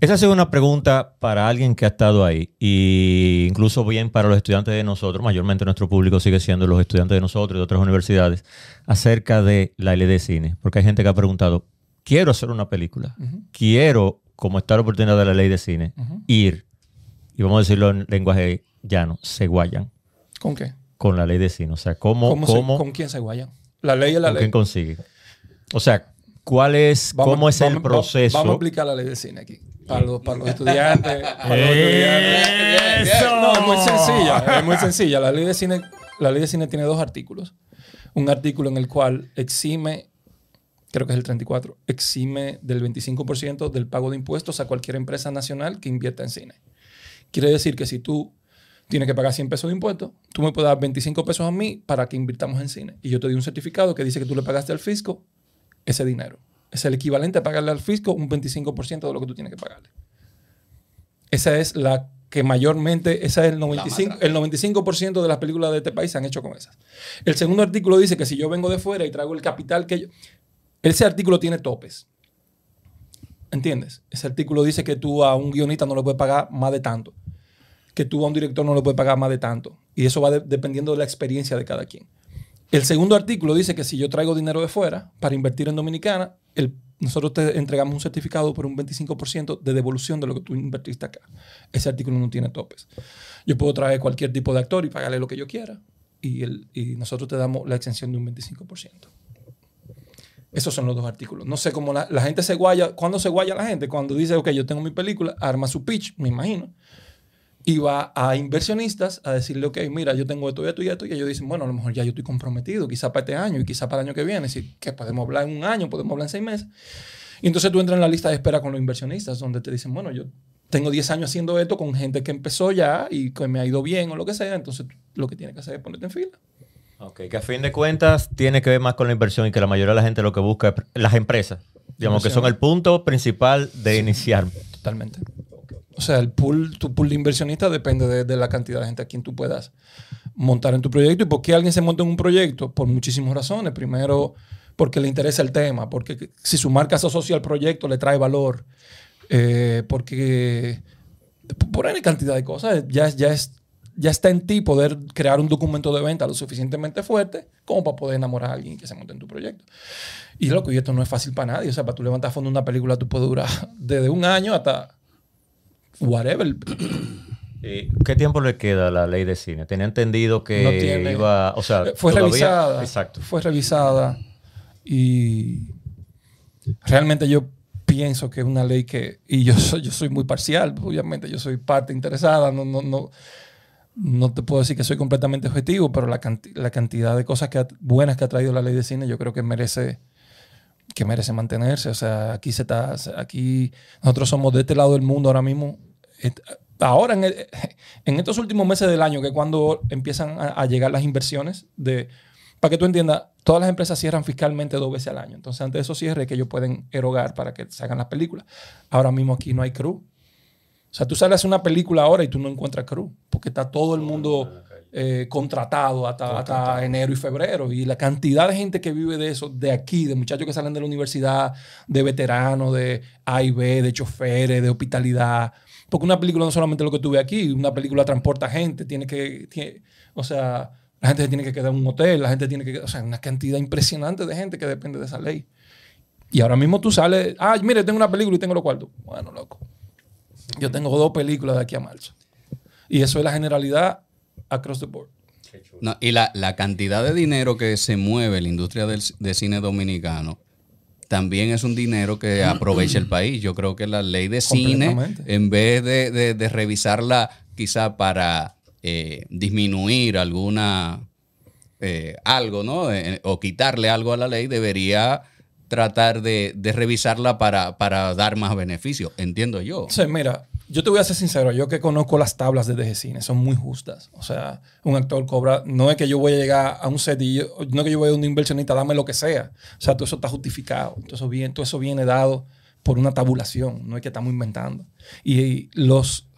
F: esa ha sido una pregunta para alguien que ha estado ahí y incluso bien para los estudiantes de nosotros, mayormente nuestro público sigue siendo los estudiantes de nosotros y de otras universidades, acerca de la ley de cine. Porque hay gente que ha preguntado, quiero hacer una película, quiero, como está la oportunidad de la ley de cine, ir, y vamos a decirlo en lenguaje llano, se guayan
G: ¿Con qué?
F: con la ley de cine. O sea, ¿cómo,
G: ¿Cómo se- ¿Con quién se guayan? La ley es la
F: con
G: ley.
F: quién consigue? O sea, ¿cuál es,
G: Vamos-
F: cómo es el
G: vamos-
F: proceso?
G: Vamos a aplicar la ley de cine aquí. Para los, para los estudiantes. para los estudiantes. No, es muy sencilla. Es muy sencilla. La ley de cine, la ley de cine tiene dos artículos. Un artículo en el cual exime, creo que es el 34, exime del 25% del pago de impuestos a cualquier empresa nacional que invierta en cine. Quiere decir que si tú tienes que pagar 100 pesos de impuestos, tú me puedes dar 25 pesos a mí para que invirtamos en cine. Y yo te doy un certificado que dice que tú le pagaste al fisco ese dinero. Es el equivalente a pagarle al fisco un 25% de lo que tú tienes que pagarle. Esa es la que mayormente, esa es el 95%, el 95 de las películas de este país se han hecho con esas. El segundo artículo dice que si yo vengo de fuera y traigo el capital que yo... Ese artículo tiene topes. ¿Entiendes? Ese artículo dice que tú a un guionista no le puedes pagar más de tanto. Que tú a un director no le puedes pagar más de tanto. Y eso va de- dependiendo de la experiencia de cada quien. El segundo artículo dice que si yo traigo dinero de fuera para invertir en Dominicana, nosotros te entregamos un certificado por un 25% de devolución de lo que tú invertiste acá. Ese artículo no tiene topes. Yo puedo traer cualquier tipo de actor y pagarle lo que yo quiera. Y, y nosotros te damos la exención de un 25%. Esos son los dos artículos. No sé cómo la, la gente se guaya. ¿Cuándo se guaya la gente? Cuando dice, ok, yo tengo mi película, arma su pitch, me imagino. Y va a inversionistas a decirle, ok, mira, yo tengo esto y esto y esto. Y ellos dicen, bueno, a lo mejor ya yo estoy comprometido, quizá para este año y quizá para el año que viene. Si, que podemos hablar en un año, podemos hablar en seis meses. Y entonces tú entras en la lista de espera con los inversionistas, donde te dicen, bueno, yo tengo 10 años haciendo esto con gente que empezó ya y que me ha ido bien o lo que sea. Entonces lo que tienes que hacer es ponerte en fila.
F: Ok, que a fin de cuentas tiene que ver más con la inversión y que la mayoría de la gente lo que busca es las empresas, digamos que son el punto principal de iniciar.
G: Totalmente. O sea, el pool, tu pool de inversionistas depende de, de la cantidad de gente a quien tú puedas montar en tu proyecto. ¿Y por qué alguien se monta en un proyecto? Por muchísimas razones. Primero, porque le interesa el tema, porque si su marca se asocia al proyecto, le trae valor. Eh, porque por N cantidad de cosas, ya, ya, es, ya está en ti poder crear un documento de venta lo suficientemente fuerte como para poder enamorar a alguien que se monte en tu proyecto. Y loco, y esto no es fácil para nadie. O sea, para tú levantar fondo una película, tú puedes durar desde un año hasta whatever.
F: ¿Y ¿Qué tiempo le queda a la ley de cine? Tenía entendido que
G: No tiene-
F: iba, o sea,
G: Eh, fue
F: todavía-
G: revisada.
F: Exacto.
G: Fue revisada y realmente yo pienso que es una ley que, y yo soy, yo soy muy parcial, obviamente, yo soy parte interesada, no, no, no, no te puedo decir que soy completamente objetivo, pero la, canti- la cantidad de cosas que ha- buenas que ha traído la ley de cine yo creo que merece que merece mantenerse. O sea, aquí se está, aquí nosotros somos de este lado del mundo ahora mismo. Ahora, en, el- en estos últimos meses del año, que es cuando empiezan a, a llegar las inversiones de, para que tú entiendas, todas las empresas cierran fiscalmente dos veces al año. Entonces, antes de esos cierres que ellos pueden erogar para que se hagan las películas. Ahora mismo aquí no hay crew. O sea, tú sales a una película ahora y tú no encuentras crew, porque está todo el mundo eh, contratado hasta, hasta enero y febrero. Y la cantidad de gente que vive de eso, de aquí, de muchachos que salen de la universidad, de veteranos, de A y B, de choferes, de hospitalidad. Porque una película no solamente lo que tú ves aquí, una película transporta gente, tiene que, o sea, la gente tiene que quedar en un hotel, la gente tiene que, o sea, una cantidad impresionante de gente que depende de esa ley. Y ahora mismo tú sales, ah, mire, tengo una película y tengo los cuartos. Bueno, loco. Yo tengo dos películas de aquí a marzo. Y eso es la generalidad across the board.
H: No, y la, la cantidad de dinero que se mueve en la industria del, de cine dominicano también es un dinero que aprovecha el país. Yo creo que la ley de cine, en vez de, de- de revisarla quizá para eh, disminuir alguna eh, algo, ¿no? Eh, o quitarle algo a la ley, debería tratar de, de revisarla para, para dar más beneficio, entiendo yo.
G: Sea, mira, yo te voy a ser sincero, yo que conozco las tablas de DG Cine, son muy justas. O sea, un actor cobra, no es que yo voy a llegar a un set y no es que yo voy a un inversionista, dame lo que sea. O sea, todo eso está justificado, todo eso viene, todo eso viene dado por una tabulación, no es que estamos inventando. Y, los,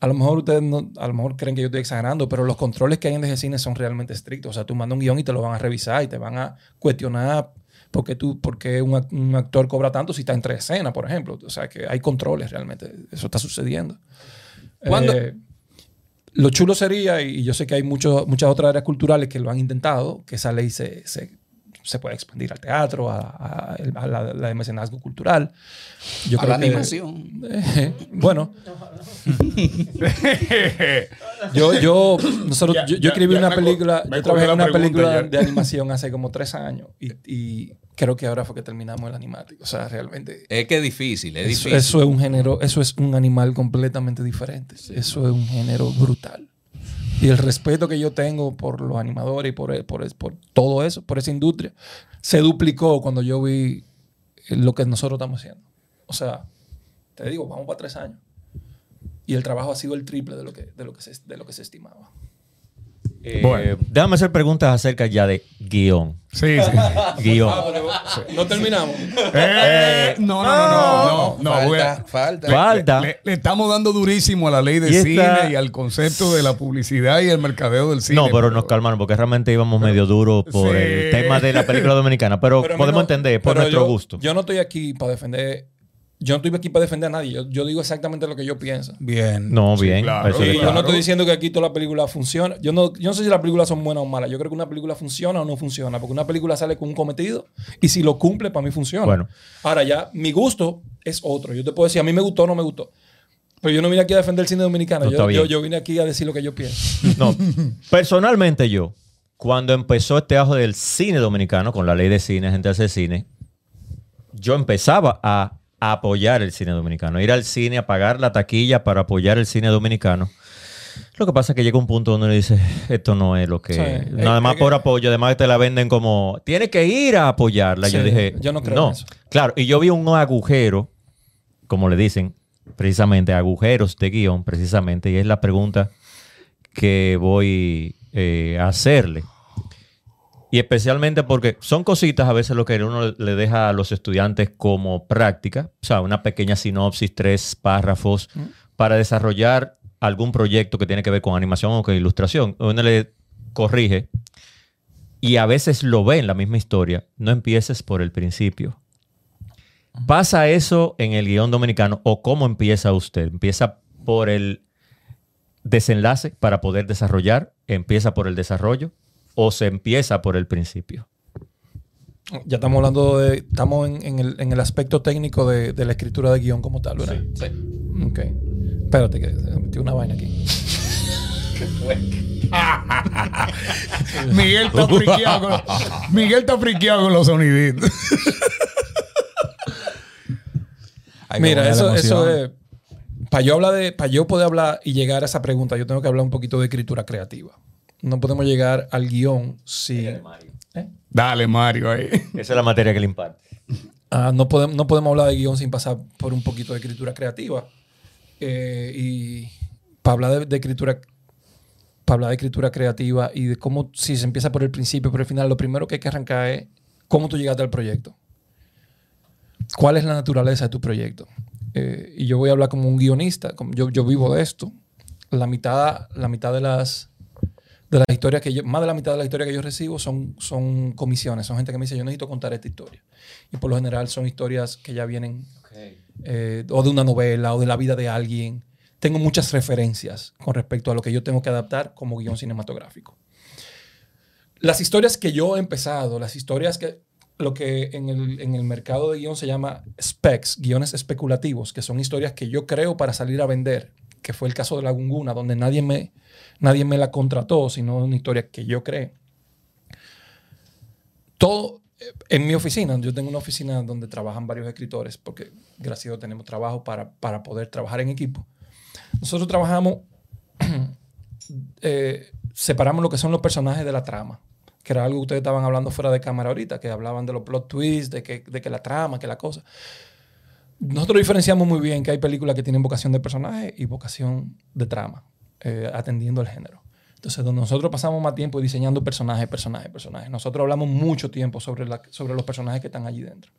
G: a lo mejor ustedes no- a lo mejor creen que yo estoy exagerando, pero los controles que hay en DG Cine son realmente estrictos. O sea, tú mandas un guion y te lo van a revisar y te van a cuestionar por qué, tú, por qué un, un actor cobra tanto si está entre escenas, por ejemplo. O sea, que hay controles realmente. Eso está sucediendo.
H: ¿Cuándo-
G: Eh, lo chulo sería, y yo sé que hay muchos- muchas otras áreas culturales que lo han intentado, que esa ley se, se, se pueda expandir al teatro, a, a- a la, la de mecenazgo cultural. Yo
H: a
G: creo
H: la
G: que-
H: animación.
G: eh, bueno. yo, yo, nosotros,
B: Ya,
G: yo, yo
B: ya,
G: escribí
B: ya
G: una
B: me acor-
G: película, yo trabajé en una
B: pregunta
G: película
B: ya.
G: de animación hace como tres años y, y creo que ahora fue que terminamos el animático. O sea, realmente
H: Es que es difícil, es
G: eso,
H: difícil.
G: eso es un género, eso es un animal completamente diferente. Eso es un género brutal. Y el respeto que yo tengo por los animadores y por, por, por todo eso, por esa industria, se duplicó cuando yo vi lo que nosotros estamos haciendo. O sea, te digo, vamos para tres años. Y el trabajo ha sido el triple de lo que, de lo que, se, de lo que se estimaba.
F: Eh,
B: Bueno.
F: Déjame hacer preguntas acerca ya de guion.
B: Sí, sí.
F: Guión.
G: No terminamos.
B: Eh, no, no, no, no, no, no. voy a-
A: falta, falta.
F: Falta.
B: Le, le estamos dando durísimo a la ley de
F: Y
B: cine
F: esta-
B: y al concepto de la publicidad y el mercadeo del cine.
F: No, pero nos calmaron porque realmente íbamos medio duro por
B: Sí.
F: el tema de la película dominicana. Pero, podemos
G: no-
F: entender, por nuestro
G: yo-
F: gusto.
G: Yo no estoy aquí para defender. Yo no estoy aquí para defender a nadie. Yo, yo digo exactamente lo que yo pienso.
A: Bien.
F: no,
B: Sí,
F: bien.
B: claro.
G: yo no estoy diciendo que aquí toda la película funciona. Yo no, yo no sé si las películas son buenas o malas. Yo creo que una película funciona o no funciona. Porque una película sale con un cometido y si lo cumple, para mí funciona.
F: Bueno.
G: Ahora ya, mi gusto es otro. Yo te puedo decir, a mí me gustó o no me gustó. Pero yo no vine aquí a defender el cine dominicano.
F: No,
G: yo,
F: está bien.
G: yo, yo vine aquí a decir lo que yo pienso.
F: No, personalmente yo, cuando empezó este ajo del cine dominicano, con la ley de cine, gente hace cine, yo empezaba a apoyar el cine dominicano, ir al cine, a pagar la taquilla para apoyar el cine dominicano. Lo que pasa es que llega un punto donde uno dice, esto no es lo que...
G: Sí.
F: Nada
G: Eh,
F: más
G: eh,
F: por apoyo, además te la venden como, tiene que ir a apoyarla. yo dije,
G: yo no creo en eso.
F: Claro, y yo vi un agujero, como le dicen, precisamente, agujeros de guion, precisamente, y es la pregunta que voy eh, a hacerle. Y especialmente porque son cositas a veces lo que uno le deja a los estudiantes como práctica, o sea, una pequeña sinopsis, tres párrafos, para desarrollar algún proyecto que tiene que ver con animación o con ilustración. Uno le corrige y a veces lo ve en la misma historia. No empieces por el principio. ¿Pasa eso en el guion dominicano o cómo empieza usted? ¿Empieza por el desenlace para poder desarrollar? ¿Empieza por el desarrollo? ¿O se empieza por el principio?
G: Ya estamos hablando de. Estamos en, en el, en el aspecto técnico de, de la escritura de guion como tal, ¿verdad?
H: Sí.
G: Ok. Espérate, que se metió una vaina aquí.
B: Miguel está friqueado con, Miguel está friqueado con los soniditos.
G: Mira, eso, eso es. Para yo, hablar de, para yo poder hablar y llegar a esa pregunta, yo tengo que hablar un poquito de escritura creativa. No podemos llegar al guion si.
B: Dale, Mario, ahí.
F: Esa es la materia que le imparte.
G: Ah, no, podemos, no podemos hablar de guion sin pasar por un poquito de escritura creativa. Eh, y para hablar de, de escritura, para hablar de escritura creativa y de cómo, si se empieza por el principio, por el final, lo primero que hay que arrancar es cómo tú llegaste al proyecto. ¿Cuál es la naturaleza de tu proyecto? Eh, y yo voy a hablar como un guionista, como yo, yo vivo de esto. La mitad, la mitad de las, de las historias que yo, más de la mitad de las historias que yo recibo son, son comisiones, son gente que me dice, yo necesito contar esta historia. Y por lo general son historias que ya vienen eh, o de una novela o de la vida de alguien. Tengo muchas referencias con respecto a lo que yo tengo que adaptar como guion cinematográfico. Las historias que yo he empezado, las historias que lo que en el, en el mercado de guion se llama specs, guiones especulativos, que son historias que yo creo para salir a vender, que fue el caso de La Gunguna, donde nadie me, nadie me la contrató, sino una historia que yo creé. Todo eh, en mi oficina, yo tengo una oficina donde trabajan varios escritores, porque gracias a tenemos trabajo para, para poder trabajar en equipo. Nosotros trabajamos, eh, separamos lo que son los personajes de la trama, que era algo que ustedes estaban hablando fuera de cámara ahorita, que hablaban de los plot twists, de que, de que la trama, que la cosa. Nosotros diferenciamos muy bien que hay películas que tienen vocación de personaje y vocación de trama, eh, atendiendo al género. Entonces, nosotros pasamos más tiempo diseñando personajes, personajes, personajes. Nosotros hablamos mucho tiempo sobre, sobre los personajes que están allí dentro.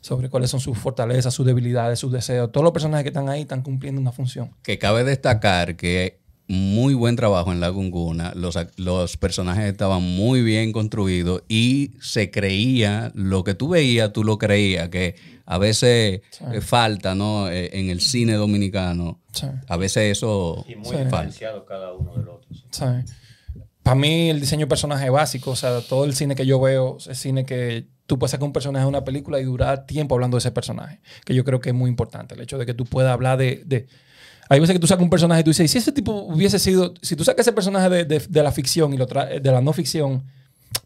G: Sobre cuáles son sus fortalezas, sus debilidades, sus deseos. Todos los personajes que están ahí están cumpliendo una función.
H: Que cabe destacar que muy buen trabajo en La Gunguna. Los, los personajes estaban muy bien construidos y se creía, lo que tú veías, tú lo creías, que a veces eh, falta, ¿no? Eh, en el cine dominicano.
G: Sí.
H: A veces eso
F: Y muy
G: Sí.
F: diferenciado cada uno del otro. sí.
G: Para mí, el diseño de personaje es básico. O sea, todo el cine que yo veo es cine que tú puedes sacar un personaje de una película y durar tiempo hablando de ese personaje. Que yo creo que es muy importante. El hecho de que tú puedas hablar de. de- hay veces que tú sacas un personaje y tú dices, "¿Y si ese tipo hubiese sido. Si tú sacas ese personaje de, de- de la ficción y lo de la no ficción,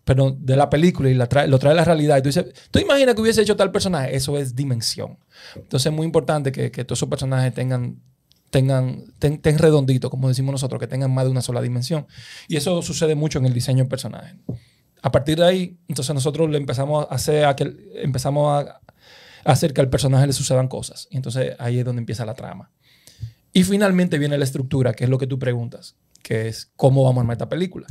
G: pero de la película y la trae- lo trae a la realidad. Y tú dices, ¿tú imaginas que hubiese hecho tal personaje? Eso es dimensión. Entonces es muy importante que, que todos esos personajes tengan, tengan, ten, ten redondito, como decimos nosotros, que tengan más de una sola dimensión. Y eso sucede mucho en el diseño de personajes. A partir de ahí, entonces nosotros le empezamos a hacer a que empezamos a hacer que al personaje le sucedan cosas. Y entonces ahí es donde empieza la trama. Y finalmente viene la estructura, que es lo que tú preguntas, que es cómo vamos a armar esta película.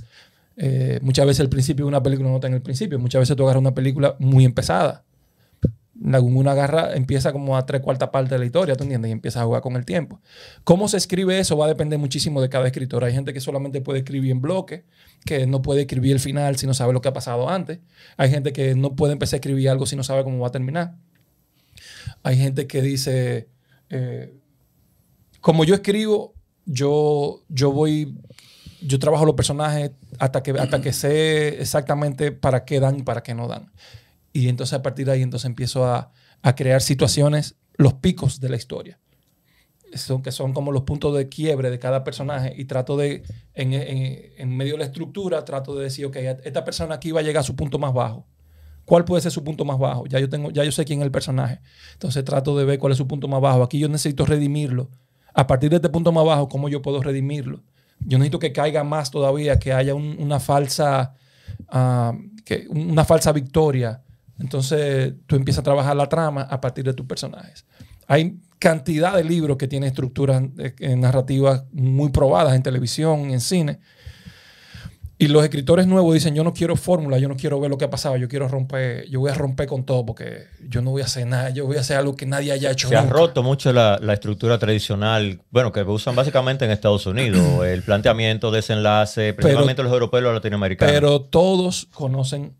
G: Eh, muchas veces el principio de una película no está en el principio. Muchas veces tú agarras una película muy empezada. Una agarra, empieza como a tres cuartas partes de la historia, ¿tú entiendes? Y empieza a jugar con el tiempo. Cómo se escribe eso va a depender muchísimo de cada escritor. Hay gente que solamente puede escribir en bloque, que no puede escribir el final si no sabe lo que ha pasado antes. Hay gente que no puede empezar a escribir algo si no sabe cómo va a terminar. Hay gente que dice, eh, como yo escribo, yo, yo voy, yo trabajo los personajes hasta que, hasta que sé exactamente para qué dan y para qué no dan. Y entonces a partir de ahí entonces empiezo a, a crear situaciones, los picos de la historia. Son, que son como los puntos de quiebre de cada personaje y trato de, en, en- en medio de la estructura, trato de decir, ok, esta persona aquí va a llegar a su punto más bajo. ¿Cuál puede ser su punto más bajo? Ya yo, tengo, ya yo sé quién es el personaje. Entonces trato de ver cuál es su punto más bajo. Aquí yo necesito redimirlo. A partir de este punto más bajo, ¿cómo yo puedo redimirlo? Yo necesito que caiga más todavía, que haya un- una falsa ah, una falsa victoria. Entonces tú empiezas a trabajar la trama a partir de tus personajes. Hay cantidad de libros que tienen estructuras eh, narrativas muy probadas en televisión, en cine. Y los escritores nuevos dicen, yo no quiero fórmula, yo no quiero ver lo que ha pasado, yo quiero romper, yo voy a romper con todo porque yo no voy a hacer nada, yo voy a hacer algo que nadie haya hecho
F: Se ha
G: nunca.
F: roto mucho la, la estructura tradicional, bueno, que usan básicamente en Estados Unidos, el planteamiento, desenlace, principalmente los europeos y los latinoamericanos.
G: Pero todos conocen.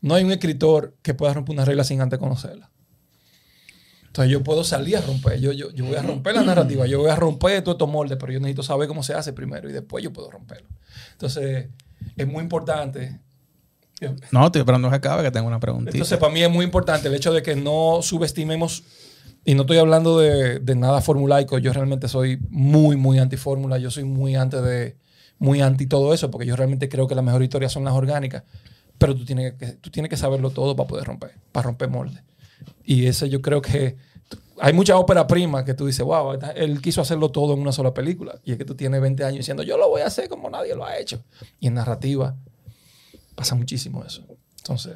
G: No hay un escritor que pueda romper una regla sin antes conocerla. Entonces yo puedo salir a romper. Yo, yo, yo voy a romper la narrativa. Yo voy a romper todos estos moldes, pero yo necesito saber cómo se hace primero y después yo puedo romperlo. Entonces es muy importante.
A: No, estoy esperando que acabe, que tengo una preguntita.
G: Entonces para mí es muy importante el hecho de que no subestimemos. Y no estoy hablando de, de nada formulaico. Yo realmente soy muy, muy anti fórmula. Yo soy muy anti de muy anti todo eso, porque yo realmente creo que las mejores historias son las orgánicas. Pero tú tienes que, tú tienes que saberlo todo para poder romper, para romper moldes. Y ese yo creo que hay mucha ópera prima que tú dices, wow, él quiso hacerlo todo en una sola película. Y es que tú tienes 20 años diciendo, yo lo voy a hacer como nadie lo ha hecho. Y en narrativa pasa muchísimo eso. Entonces,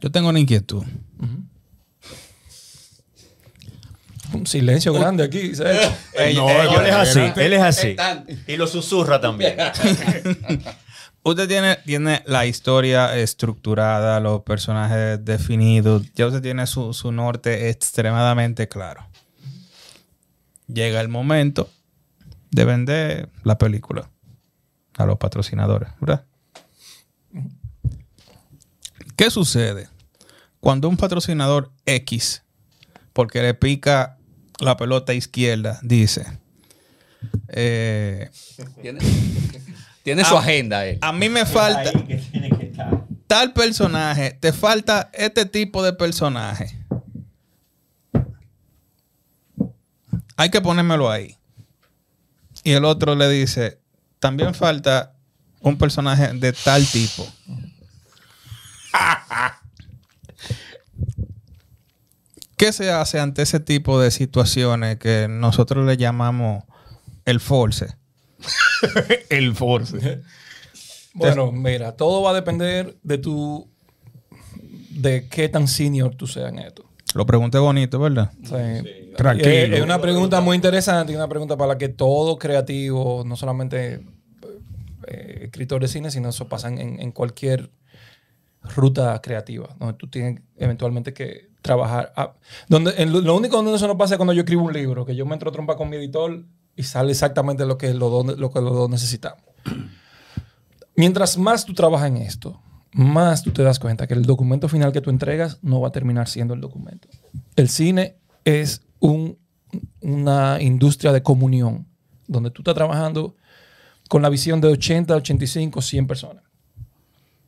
A: Yo tengo una inquietud.
G: Un silencio grande aquí.
B: No,
F: él es así, él es así. Y lo susurra también.
A: Usted tiene, tiene la historia estructurada, los personajes definidos. Ya usted tiene su, su norte extremadamente claro. Llega el momento de vender la película a los patrocinadores, ¿verdad? ¿Qué sucede cuando un patrocinador X, porque le pica la pelota izquierda, dice, eh,
H: Tiene, tiene su agenda él.
A: a mí me falta tal personaje, te falta este tipo de personaje. Hay que ponérmelo ahí. Y el otro le dice, también falta un personaje de tal tipo. ¿Qué se hace ante ese tipo de situaciones que nosotros le llamamos el force?
B: El force.
G: Bueno, mira, todo va a depender de tu. de qué tan senior tú seas en esto.
A: Lo pregunté bonito, ¿verdad?
G: Sea, eh,
B: Tranquilo.
G: Es, es una pregunta muy interesante y una pregunta para la que todo creativo, no solamente eh, escritor de cine, sino eso pasa en, en cualquier ruta creativa, donde tú tienes eventualmente que trabajar. ah, donde, en lo, lo único donde eso no pasa es cuando yo escribo un libro, que yo me entro a trompa con mi editor y sale exactamente lo que los dos lo que los dos necesitamos. Mientras más tú trabajas en esto, más tú te das cuenta que el documento final que tú entregas no va a terminar siendo el documento. El cine es un- una industria de comunión, donde tú estás trabajando con la visión de 80, 85, 100 personas.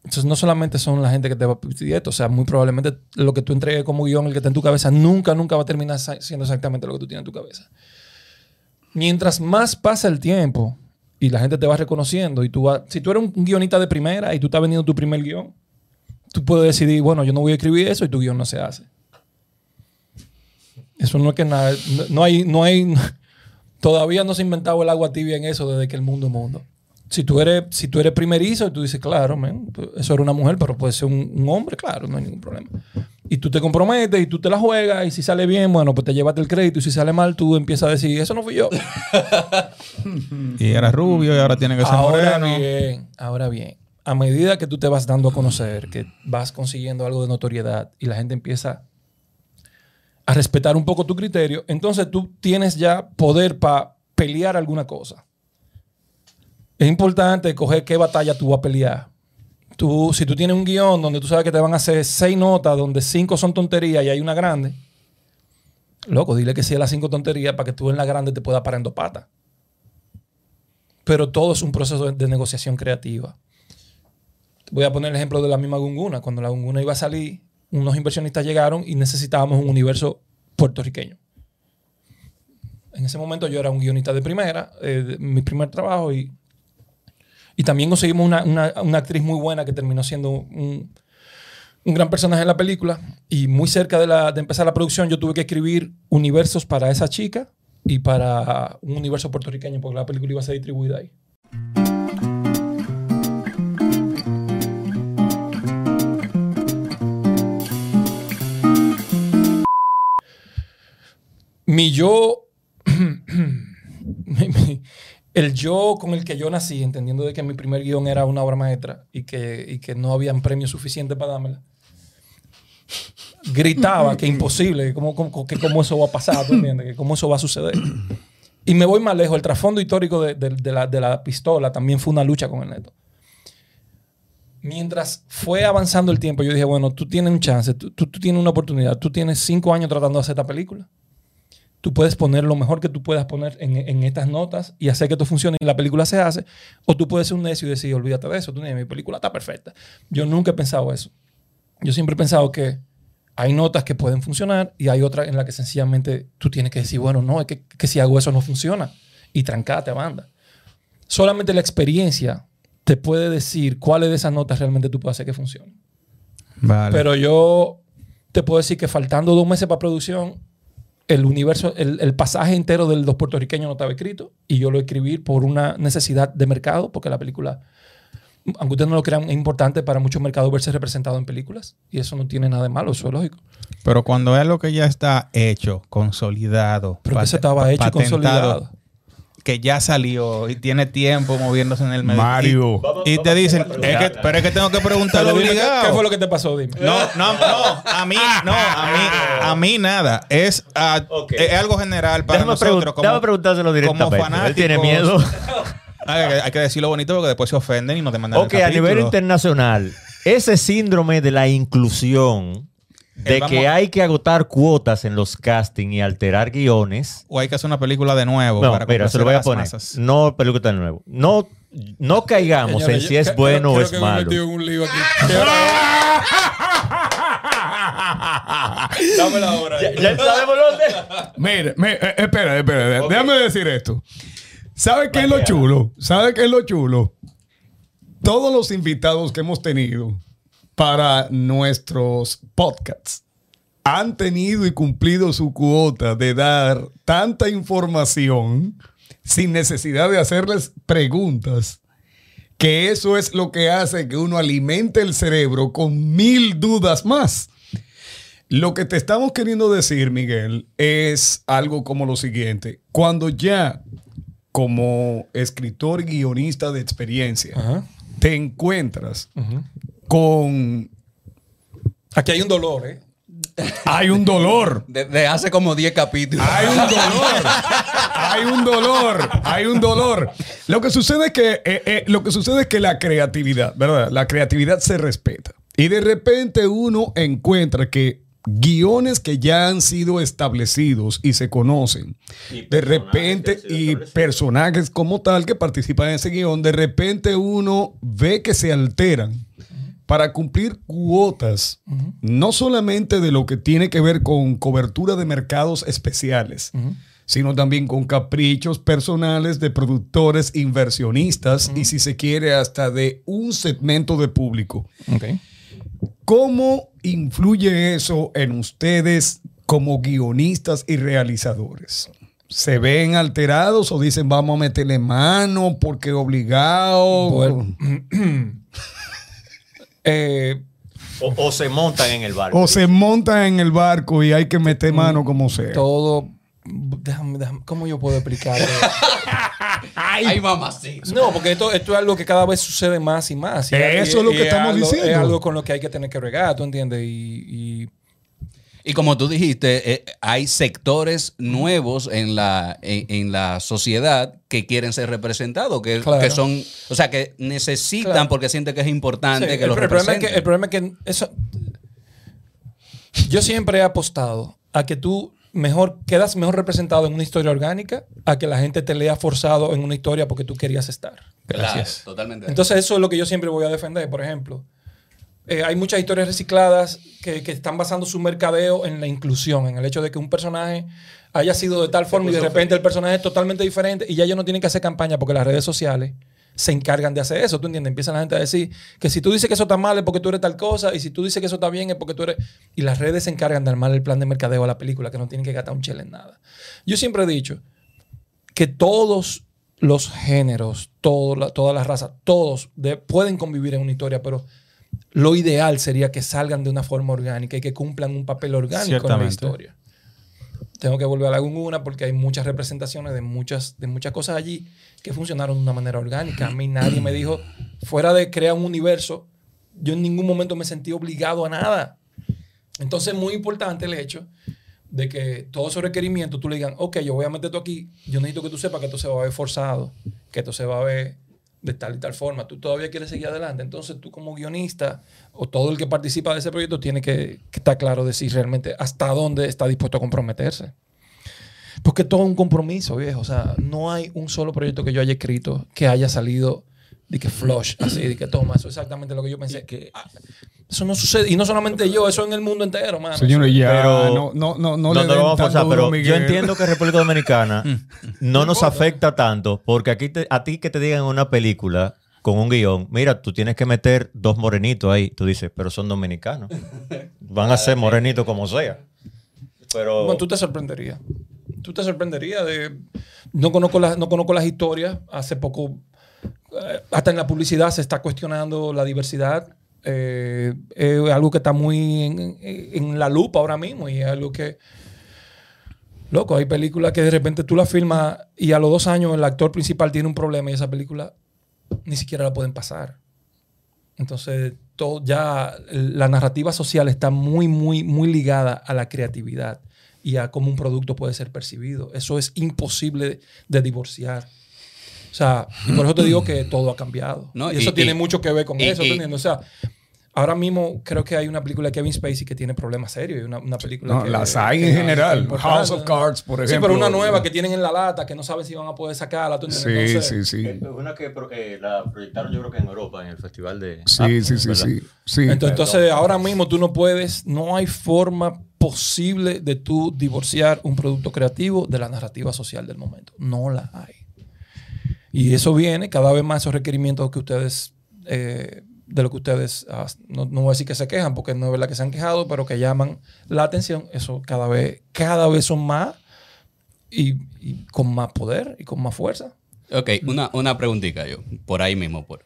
G: Entonces, no solamente son la gente que te va a pedir esto, o sea, muy probablemente lo que tú entregues como guion, el que está en tu cabeza, nunca, nunca va a terminar siendo exactamente lo que tú tienes en tu cabeza. Mientras más pasa el tiempo y la gente te va reconociendo, y tú vas, si tú eres un guionista de primera y tú estás vendiendo tu primer guion, tú puedes decidir, bueno, yo no voy a escribir eso y tu guion no se hace. Eso no es que nada, no, hay, no hay, todavía no se ha inventado el agua tibia en eso desde que el mundo es mundo. Si tú eres, si tú eres primerizo y tú dices, claro, man, eso era una mujer, pero puede ser un, un hombre, claro, no hay ningún problema. Y tú te comprometes y tú te la juegas y si sale bien, bueno, pues te llevas el crédito y si sale mal, tú empiezas a decir, eso no fui yo.
A: Y era rubio y ahora tiene que ser
G: Ahora
A: moreno.
G: bien, ahora bien, a medida que tú te vas dando a conocer, que vas consiguiendo algo de notoriedad y la gente empieza a respetar un poco tu criterio, entonces tú tienes ya poder para pelear alguna cosa. Es importante coger qué batalla tú vas a pelear. Tú, si tú tienes un guion donde tú sabes que te van a hacer seis notas, donde cinco son tonterías y hay una grande, loco, dile que sí a las cinco tonterías para que tú en la grande te puedas dos patas pero todo es un proceso de, negociación creativa. Voy a poner el ejemplo de la misma Gunguna. Cuando la Gunguna iba a salir, unos inversionistas llegaron y necesitábamos un universo puertorriqueño. En ese momento yo era un guionista de primera, eh, mi primer trabajo, y, y también conseguimos una, una- actriz muy buena que terminó siendo un, un gran personaje en la película. Y muy cerca de, la- de empezar la producción, yo tuve que escribir universos para esa chica y para un universo puertorriqueño, porque la película iba a ser distribuida ahí. Mi yo, el yo con el que yo nací, entendiendo de que mi primer guion era una obra maestra y que, y que no habían premios suficientes para dármela, gritaba que imposible, que cómo, eso va a pasar, ¿tú entiendes? Que cómo eso va a suceder. Y me voy más lejos. El trasfondo histórico de, la, de la pistola también fue una lucha con el neto. Mientras fue avanzando el tiempo, yo dije, bueno, tú tienes un chance, tú- tú tienes una oportunidad, tú tienes cinco años tratando de hacer esta película. Tú puedes poner lo mejor que tú puedas poner en, en estas notas y hacer que esto funcione y la película se hace. O tú puedes ser un necio y decir, olvídate de eso, tú, mi película está perfecta. Yo nunca he pensado eso. Yo siempre he pensado que hay notas que pueden funcionar y hay otras en las que sencillamente tú tienes que decir, bueno, no, es que, que si hago eso no funciona y trancate a banda. Solamente la experiencia te puede decir cuáles de esas notas realmente tú puedes hacer que funcionen.
A: Vale.
G: Pero yo te puedo decir que faltando dos meses para producción, el universo, el, el pasaje entero del Los Puertorriqueños no estaba escrito y yo lo escribí por una necesidad de mercado porque la película aunque ustedes no lo crean, es importante para muchos mercados verse representado en películas. Y eso no tiene nada de malo, eso es lógico.
A: Pero cuando es algo que ya está hecho, consolidado,
G: Pero que se estaba hecho y consolidado.
A: Que ya salió y tiene tiempo moviéndose en el medio.
B: Mario.
A: Y, y te dicen, es que, pero es que tengo que preguntarlo
G: Pero dime, ¿qué,
A: obligado.
G: qué fue lo que te pasó? Dime.
A: No, no, no, a mí, no, a mí, a mí nada. Es, ah,
F: Ok.
A: es algo general para
F: Déjame,
A: nosotros.
F: pregun-
A: como,
F: déjame preguntárselo directamente.
A: como
F: Él tiene
A: fanáticos.
F: miedo.
A: Hay, que- hay que decirlo bonito porque después se ofenden y nos demandan
F: ok,
A: el
F: a nivel internacional, ese síndrome de la inclusión, de
A: Eh, vamos-
F: que hay que agotar cuotas en los castings y alterar guiones.
A: O hay que hacer una película de nuevo
F: No,
A: para
F: mira, se lo voy a poner.
A: masas.
F: No película de nuevo. No, no caigamos en si
G: yo-
F: es
G: creo-
F: bueno o es
G: que me he
F: malo.
G: metido en un lío aquí. Dame la hora.
F: Ya, ya sabemos dónde.
B: Mire, me- eh, espera, espera, déjame decir esto. ¿Sabe qué es lo chulo? ¿Sabe qué es lo chulo? Todos los invitados que hemos tenido para nuestros podcasts han tenido y cumplido su cuota de dar tanta información sin necesidad de hacerles preguntas, que eso es lo que hace que uno alimente el cerebro con mil dudas más. Lo que te estamos queriendo decir, Miguel, es algo como lo siguiente. Cuando ya, como escritor y guionista de experiencia,
G: Ajá.
B: te encuentras con...
G: Aquí hay un dolor, ¿eh?
B: Hay un dolor.
H: Desde hace como 10 capítulos.
B: Hay un dolor. Hay un dolor. Hay un dolor. Lo que sucede es que, eh, eh, lo que, sucede es que la creatividad, ¿verdad? La creatividad se respeta. Y de repente uno encuentra que guiones que ya han sido establecidos y se conocen, de repente, y personajes como tal que participan en ese guion, de repente uno ve que se alteran para cumplir cuotas, no solamente de lo que tiene que ver con cobertura de mercados especiales, sino también con caprichos personales de productores, inversionistas y si se quiere hasta de un segmento de público.
G: Ok.
B: ¿Cómo influye eso en ustedes como guionistas y realizadores? ¿Se ven alterados o dicen vamos a meterle mano porque obligado?
G: Bueno. Eh,
F: O, o se montan en el barco.
B: O se montan en el barco y hay que meter mano como sea.
G: todo. Déjame, déjame- ¿Cómo yo puedo explicar?
H: Ay, mamacita.
G: no, porque esto, esto es algo que cada vez sucede más y más. Y-
B: Eso
G: y-
B: es lo que estamos
G: algo-
B: diciendo.
G: Es algo con lo que hay que tener que regar, ¿tú entiendes? Y, y-
H: Y como tú dijiste, eh, hay sectores nuevos en la, en, en la sociedad que quieren ser representados, que,
G: Claro.
H: que son, o sea, que necesitan
G: Claro.
H: porque sienten que es importante
G: Sí,
H: que
G: el,
H: los
G: el problema es que,
H: representen.
G: el problema es que eso. Yo siempre he apostado a que tú mejor quedas mejor representado en una historia orgánica a que la gente te lea forzado en una historia porque tú querías estar.
H: Claro, totalmente.
G: Entonces, eso es lo que yo siempre voy a defender. Por ejemplo, eh, hay muchas historias recicladas que, que están basando su mercadeo en la inclusión, en el hecho de que un personaje haya sido de tal forma y de repente el personaje es totalmente diferente y ya ellos no tienen que hacer campaña porque las redes sociales se encargan de hacer eso, ¿tú entiendes? Empiezan la gente a decir que si tú dices que eso está mal es porque tú eres tal cosa y si tú dices que eso está bien es porque tú eres... Y las redes se encargan de armar el plan de mercadeo a la película que no tienen que gastar un chile en nada. Yo siempre he dicho que todos los géneros, la- todas las razas, todos de- pueden convivir en una historia, pero lo ideal sería que salgan de una forma orgánica y que cumplan un papel orgánico en la historia. Tengo que volver a la una porque hay muchas representaciones de muchas, de muchas cosas allí que funcionaron de una manera orgánica. A mí nadie me dijo, fuera de crear un universo, yo en ningún momento me sentí obligado a nada. Entonces es muy importante el hecho de que todos esos requerimientos tú le digan, ok, yo voy a meter esto aquí, yo necesito que tú sepas que esto se va a ver forzado, que esto se va a ver de tal y tal forma. Tú todavía quieres seguir adelante. Entonces tú como guionista o todo el que participa de ese proyecto tiene que, estar claro de si realmente hasta dónde está dispuesto a comprometerse. Porque todo es un compromiso, viejo. O sea, no hay un solo proyecto que yo haya escrito que haya salido de que flush, así, de que toma, eso es exactamente lo que yo pensé. Que, ah, eso no sucede. Y no solamente yo, eso en el mundo entero, mano.
B: Señores, ya
F: Pero-
B: no, no, no, no,
F: No,
B: le den
F: vamos a forzar, pero yo entiendo que República Dominicana no nos afecta tanto porque aquí te- a ti que te digan en una película con un guion, mira, tú tienes que meter dos morenitos ahí. Tú dices, pero son dominicanos. Van a ser morenitos como sea. Pero
G: Bueno, tú te sorprenderías. Tú te sorprenderías de... No conozco, las, no conozco las historias. Hace poco hasta en la publicidad se está cuestionando la diversidad. Eh, es algo que está muy en, en la lupa ahora mismo y es algo que, loco, hay películas que de repente tú la filmas y a los dos años el actor principal tiene un problema y esa película ni siquiera la pueden pasar. Entonces, todo ya la narrativa social está muy, muy, muy ligada a la creatividad y a cómo un producto puede ser percibido. Eso es imposible de divorciar. O sea, por eso te digo que todo ha cambiado.
H: No,
G: y eso
H: y-
G: tiene
H: y-
G: mucho que ver con
H: y-
G: eso. O sea, ahora mismo creo que hay una película de Kevin Spacey que tiene problemas serios. Una, una película
B: No,
G: que-
B: las hay en general.
G: importante.
B: House of Cards, por
G: Sí,
B: ejemplo.
G: pero una nueva que tienen en la lata que no saben si van a poder sacarla.
B: Sí,
G: Entonces,
B: sí, sí.
F: Eh, Una que eh, la proyectaron yo creo que en Europa, en el festival de...
B: Sí, sí, sí, sí. sí.
G: Entonces, entonces, ahora mismo tú no puedes, no hay forma posible de tú divorciar un producto creativo de la narrativa social del momento. No la hay. Y eso viene cada vez más esos requerimientos que ustedes, eh, de lo que ustedes, ah, no, no voy a decir que se quejan, porque no es verdad que se han quejado, pero que llaman la atención, eso cada vez, cada vez son más y, y con más poder y con más fuerza.
H: Ok, una, una preguntita yo, por ahí mismo. Por.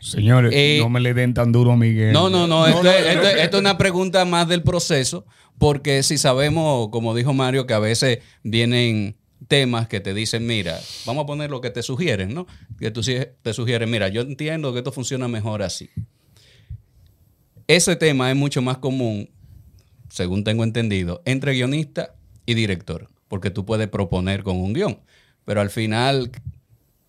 B: Señores,
H: Eh,
B: no me le den tan duro a Miguel.
H: No, no, no, esto, es- esto es- esto es una pregunta más del proceso, porque si sabemos, como dijo Mario, que a veces vienen temas que te dicen, mira, vamos a poner lo que te sugieren, ¿no? Que tú te sugieren, mira, yo entiendo que esto funciona mejor así. Ese tema es mucho más común, según tengo entendido, entre guionista y director, porque tú puedes proponer con un guion, pero al final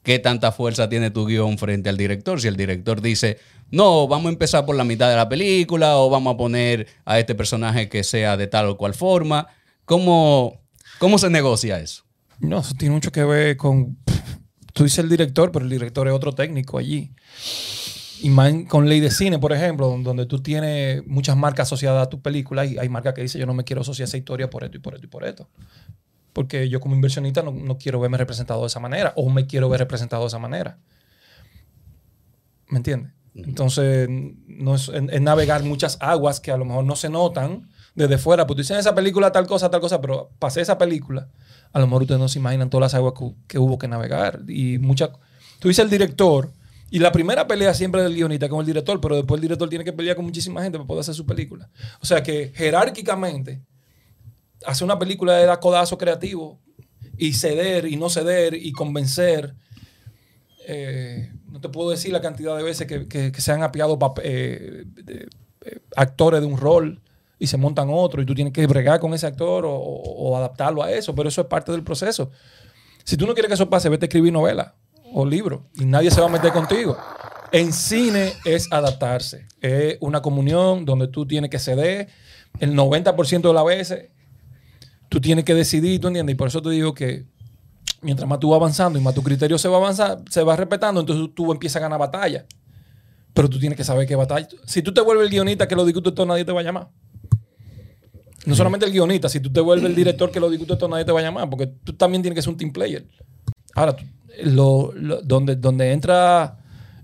H: ¿qué tanta fuerza tiene tu guion frente al director? Si el director dice, no, vamos a empezar por la mitad de la película o vamos a poner a este personaje que sea de tal o cual forma, ¿cómo, cómo se negocia eso?
G: No, eso tiene mucho que ver con. Tú dices el director, pero el director es otro técnico allí. Y más con ley de cine, por ejemplo, don- donde tú tienes muchas marcas asociadas a tu película y hay marcas que dicen yo no me quiero asociar a esa historia por esto y por esto y por esto. Porque yo como inversionista no, no quiero verme representado de esa manera o me quiero ver representado de esa manera. ¿Me entiendes? Entonces, no es, es- es navegar muchas aguas que a lo mejor no se notan desde fuera. Pues tú dices esa película tal cosa, tal cosa, pero pasé esa película. A lo mejor ustedes no se imaginan todas las aguas que, hubo que navegar. Y muchas. Tú dices el director, y la primera pelea siempre del guionista con el director, pero después el director tiene que pelear con muchísima gente para poder hacer su película. O sea que jerárquicamente, hacer una película de dar codazo creativo y ceder y no ceder y convencer. eh, no te puedo decir la cantidad de veces que, se han apiado eh, eh, actores de un rol y se montan otro y tú tienes que bregar con ese actor o, adaptarlo a eso, pero eso es parte del proceso. Si tú no quieres que eso pase, vete a escribir novela o libro y nadie se va a meter contigo. En cine es adaptarse. Es una comunión donde tú tienes que ceder el 90% de las veces. Tú tienes que decidir, ¿tú entiendes? Y por eso te digo que mientras más tú vas avanzando y más tu criterio se va avanzando, se va respetando, entonces tú, tú empiezas a ganar batalla. Pero tú tienes que saber qué batalla. Si tú te vuelves el guionista que lo discute todo, nadie te va a llamar. No solamente el guionista, si tú te vuelves el director que lo discute todo, nadie te va a llamar, porque tú también tienes que ser un team player. Ahora, donde, donde entra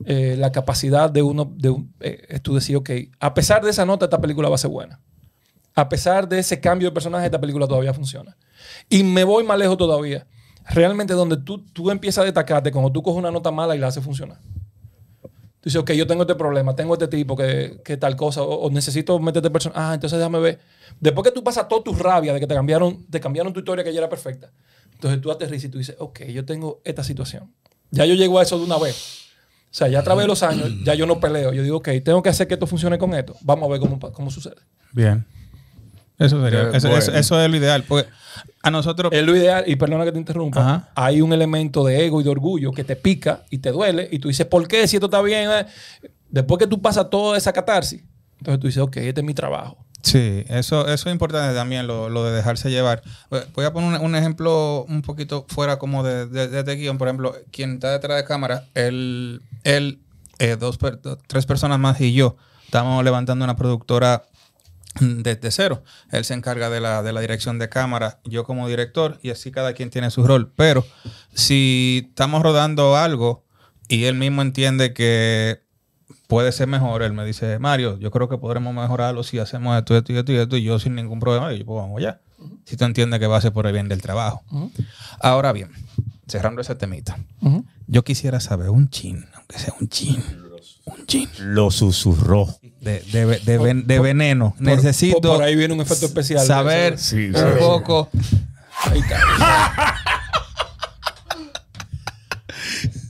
G: eh, la capacidad de uno, eh, es tú decir, ok, a pesar de esa nota, esta película va a ser buena. A pesar de ese cambio de personaje, esta película todavía funciona. Y me voy más lejos todavía. Realmente donde tú, tú empiezas a destacarte cuando tú coges una nota mala y la haces funcionar. Tú dices, ok, yo tengo este problema, tengo este tipo que, que tal cosa, o, necesito meterte personas. Ah, entonces déjame ver. Después que tú pasas toda tu rabia de que te cambiaron, te cambiaron tu historia que ya era perfecta, entonces tú aterrizas y tú dices, ok, yo tengo esta situación. Ya yo llego a eso de una vez. O sea, ya a través de los años, ya yo no peleo. Yo digo, ok, tengo que hacer que esto funcione con esto. Vamos a ver cómo, cómo sucede.
A: Bien. Eso sería.
B: Eh,
A: eso,
B: bueno.
A: eso- eso es lo ideal. Porque a nosotros.
G: Es lo ideal, y perdona que te interrumpa,
A: Ajá.
G: hay un elemento de ego y de orgullo que te pica y te duele, y tú dices, ¿por qué? Si esto está bien. eh?". Después que tú pasas toda esa catarsis, entonces tú dices, ok, este es mi trabajo.
A: Sí, eso, eso es importante también, lo, lo de dejarse llevar. Voy a poner un, un ejemplo un poquito fuera como de, de, de este guion. Por ejemplo, quien está detrás de cámara, él, él eh, dos, per- tres personas más y yo, estamos levantando una productora desde cero. Él se encarga de la, de la dirección de cámara, yo como director, y así cada quien tiene su rol. Pero si estamos rodando algo y él mismo entiende que puede ser mejor, él me dice, Mario, yo creo que podremos mejorarlo si hacemos esto, esto y esto y esto, y yo sin ningún problema, y yo, pues vamos allá. Si tú entiendes que va a ser por el bien del trabajo. Ahora bien, cerrando ese temita, Yo quisiera saber un chin, aunque sea un chin. Un chin.
F: Lo susurró.
A: De, de- de ven- de veneno.
G: Por-
A: Necesito
G: por, por ahí viene un efecto especial.
A: saber
B: Sí,
A: un
B: sí.
A: poco.
G: Ahí está.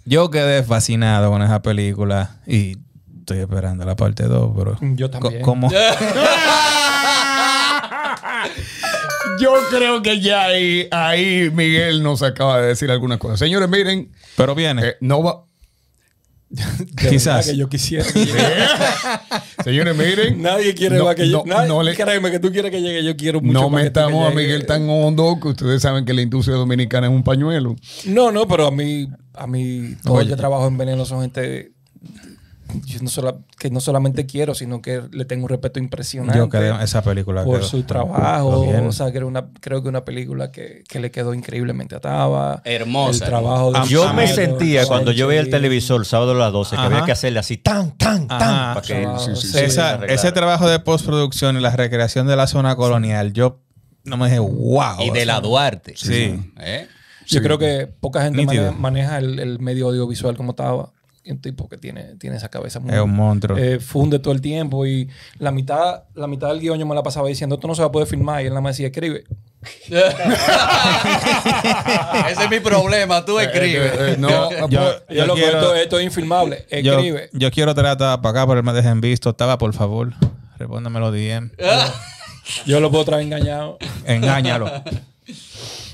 A: Yo quedé fascinado con esa película y estoy esperando la parte 2, pero.
G: Yo también.
A: como-
B: Yo creo que ya ahí, ahí Miguel nos acaba de decir algunas cosas. Señores, miren,
A: pero viene.
B: eh, no va.
G: De
A: Quizás.
G: que yo quisiera.
B: Señores, miren.
G: Nadie quiere
B: no,
G: más que yo.
B: no,
G: Nadie,
B: no le-
G: créeme que tú quieres que llegue. Yo quiero mucho
B: No
G: más tú que
B: metamos a. Miguel tan hondo que ustedes saben que la industria dominicana es un pañuelo.
G: No, no, pero a mí, a mí, todo el
A: Oye.
G: que trabajo en Veneno son gente yo no sola- que no solamente quiero, sino que le tengo un respeto impresionante.
A: Yo esa película.
G: por
A: quedó-
G: su trabajo. O sea, que era una, creo que una película que, que le quedó increíbble ataba.
H: Hermosa,
G: El trabajo de
A: hermosa.
F: Yo
A: Ah,
F: me sentía cuando yo veía el televisor el sábado a las 12 que había que hacerle así tan, tan, tan. Para que
G: Sí, sí, sí.
A: Esa-
F: arreglara.
A: ese trabajo de postproducción y la recreación de la zona colonial, yo no me dije, wow.
H: Y de la Duarte.
A: Sí.
H: ¿Eh?
G: Yo creo que poca gente
A: Nítido.
G: maneja, maneja el, el medio audiovisual como estaba. Un tipo que tiene, tiene esa cabeza muy...
A: Es un monstruo.
G: eh, funde todo el tiempo y la mitad, la mitad del guion yo me la pasaba diciendo, esto no se va a poder filmar. Y él nada más decía, escribe.
H: Ese es mi problema, tú escribes.
B: Eh, eh, no,
A: Yo-
G: yo, loco,
A: quiero-
G: esto, esto es infilmable.
A: yo,
G: Escribe.
A: yo quiero tratar para acá, pero me dejen visto. Estaba, por favor. Respóndamelo DM.
G: Yo lo puedo traer engañado.
A: Engáñalo.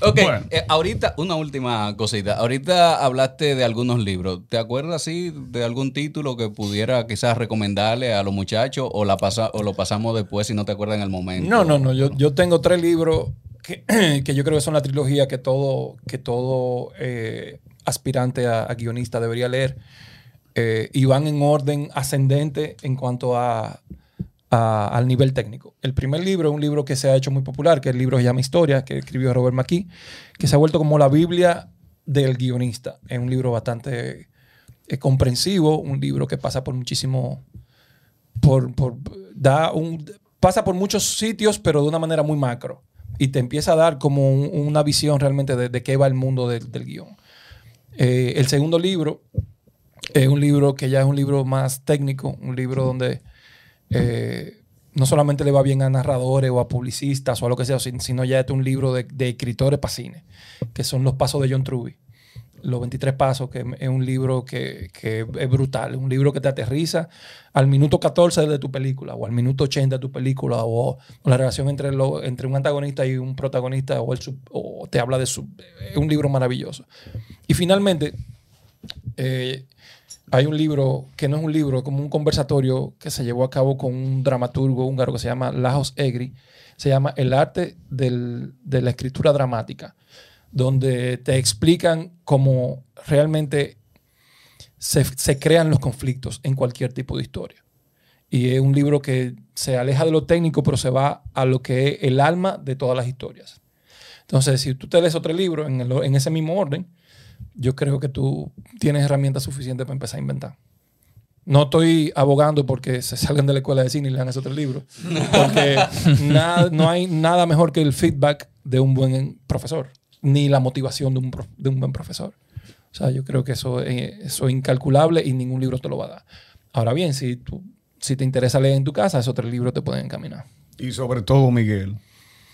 H: Ok,
B: Bueno.
H: eh, ahorita, una última cosita. Ahorita hablaste de algunos libros. ¿Te acuerdas así de algún título que pudiera quizás recomendarle a los muchachos o, la pasa, o lo pasamos después si no te acuerdas en el momento?
G: No, no, no. Yo, yo tengo tres libros que, que yo creo que son la trilogía que todo, que todo eh, aspirante a, a guionista debería leer. Eh, y van en orden ascendente en cuanto a, a- al nivel técnico. El primer libro es un libro que se ha hecho muy popular, que el libro se llama Historia, que escribió Robert McKee, que se ha vuelto como la Biblia del guionista. Es un libro bastante eh, comprensivo, un libro que pasa por muchísimo por, por- da un, pasa por muchos sitios, pero de una manera muy macro. Y te empieza a dar como un- una visión realmente de, de qué va el mundo del, del guion. Eh, el segundo libro es un libro que ya es un libro más técnico, un libro donde eh, no solamente le va bien a narradores o a publicistas o a lo que sea, sin- sino ya es un libro de, escritores para cine, que son los pasos de John Truby. Los 23 Pasos, que es un libro que, es brutal, un libro que te aterriza al minuto 14 de tu película o al minuto 80 de tu película o, o la relación entre, lo- entre un antagonista y un protagonista o, el te habla de su... Es un libro maravilloso. Y finalmente, eh, hay un libro que no es un libro, como un conversatorio que se llevó a cabo con un dramaturgo húngaro que se llama Lajos Egri. Se llama El arte de la escritura dramática, donde te explican cómo realmente se, crean los conflictos en cualquier tipo de historia. Y es un libro que se aleja de lo técnico, pero se va a lo que es el alma de todas las historias. Entonces, si tú te lees otro libro en ese mismo orden, yo creo que tú tienes herramientas suficientes para empezar a inventar. No estoy abogando porque se salgan de la escuela de cine y lean ese otro libro. Porque nada- no hay nada mejor que el feedback de un buen profesor, ni la motivación de un, de un buen profesor. O sea, yo creo que eso, eh, eso es incalculable y ningún libro te lo va a dar. Ahora bien, si, tú, si te interesa leer en tu casa, esos tres libros te pueden encaminar.
B: Y sobre todo, Miguel,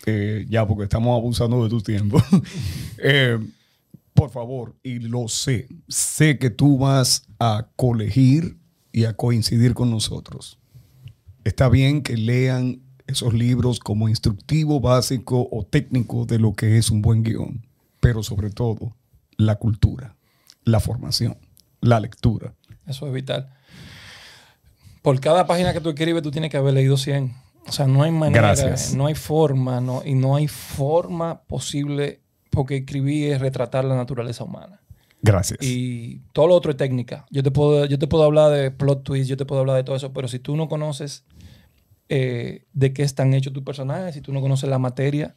B: eh, ya porque estamos abusando de tu tiempo, eh, por favor, y lo sé, sé que tú vas a colegir y a coincidir con nosotros. Está bien que lean esos libros como instructivo básico o técnico de lo que es un buen guion, pero sobre todo la cultura, la formación, la lectura.
G: Eso es vital. Por cada página que tú escribes, tú tienes que haber leído 100. O sea, no hay manera,
B: Gracias.
G: no hay forma, no, y no hay forma posible, porque escribir es retratar la naturaleza humana.
B: Gracias.
G: Y todo lo otro es técnica. Yo te puedo, yo te puedo hablar de plot twist, yo te puedo hablar de todo eso, pero si tú no conoces eh, de qué están hechos tus personajes, si tú no conoces la materia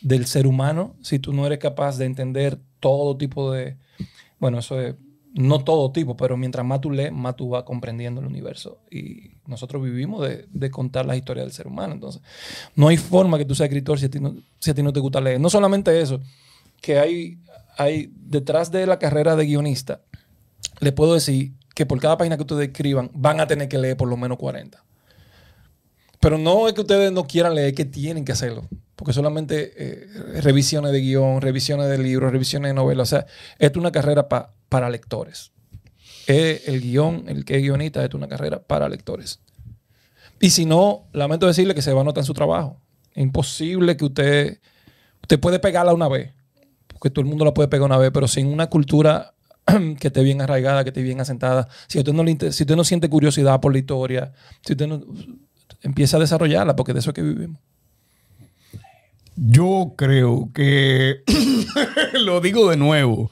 G: del ser humano, si tú no eres capaz de entender todo tipo de... Bueno, eso es... No todo tipo, pero mientras más tú lees, más tú vas comprendiendo el universo. Y nosotros vivimos de, de contar la historia del ser humano. Entonces, no hay forma que tú seas escritor si a ti no, si a ti no te gusta leer. No solamente eso, que hay, hay detrás de la carrera de guionista, le puedo decir que por cada página que ustedes escriban van a tener que leer por lo menos 40. Pero no es que ustedes no quieran leer, es que tienen que hacerlo. Porque solamente eh, revisiones de guion, revisiones de libros, revisiones de novelas. O sea, esto es una carrera pa- para lectores. Es el guion, el que es guionista, es una carrera para lectores. Y si no, lamento decirle que se va a notar en su trabajo. Imposible que usted, usted puede pegarla una vez, porque todo el mundo la puede pegar una vez, pero sin una cultura que esté bien arraigada, que esté bien asentada, si usted no, si usted no siente curiosidad por la historia, si usted no empieza a desarrollarla, porque de eso es que vivimos.
B: Yo creo que, lo digo de nuevo,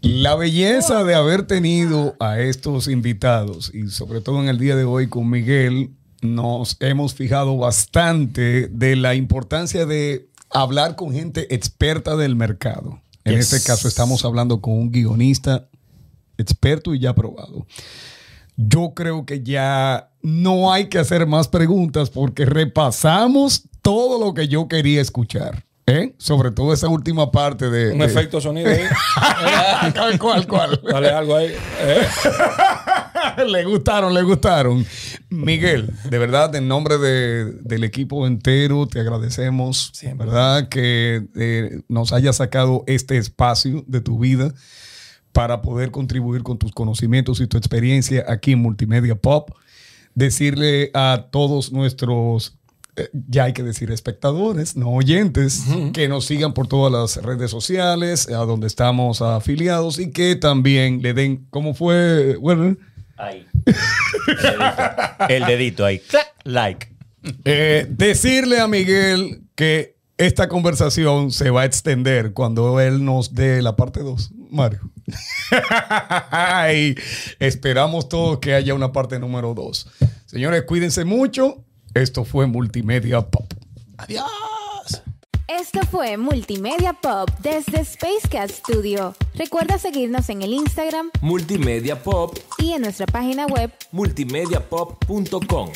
B: la belleza de haber tenido a estos invitados y sobre todo en el día de hoy con Miguel, nos hemos fijado bastante de la importancia de hablar con gente experta del mercado. En
A: Yes.
B: este caso estamos hablando con un guionista experto y ya probado. Yo creo que ya no hay que hacer más preguntas porque repasamos todo lo que yo quería escuchar. ¿eh? Sobre todo esa última parte de...
G: Un
B: de-
G: efecto sonido ahí.
B: ¿Cuál, cuál, cuál?
G: Dale algo ahí. Eh.
B: le gustaron, le gustaron. Miguel, de verdad, en nombre de- del equipo entero, te agradecemos,
G: Siempre.
B: ¿verdad? Que eh, nos hayas sacado este espacio de tu vida para poder contribuir con tus conocimientos y tu experiencia aquí en Multimedia Pop. Decirle a todos nuestros, eh, ya hay que decir espectadores, no oyentes, que nos sigan por todas las redes sociales, a donde estamos afiliados y que también le den, ¿cómo fue? Bueno,
F: Ahí. El dedito, El dedito ahí. Clac, Like.
B: Eh, decirle a Miguel que esta conversación se va a extender cuando él nos dé la parte 2, Mario. y esperamos todos que haya una parte número 2. Señores, cuídense mucho. Esto fue Multimedia Pop.
A: Adiós.
D: Esto fue Multimedia Pop desde Space Cat Studio. Recuerda seguirnos en el Instagram
I: Multimedia Pop,
D: y en nuestra página web
I: multimediapop.com.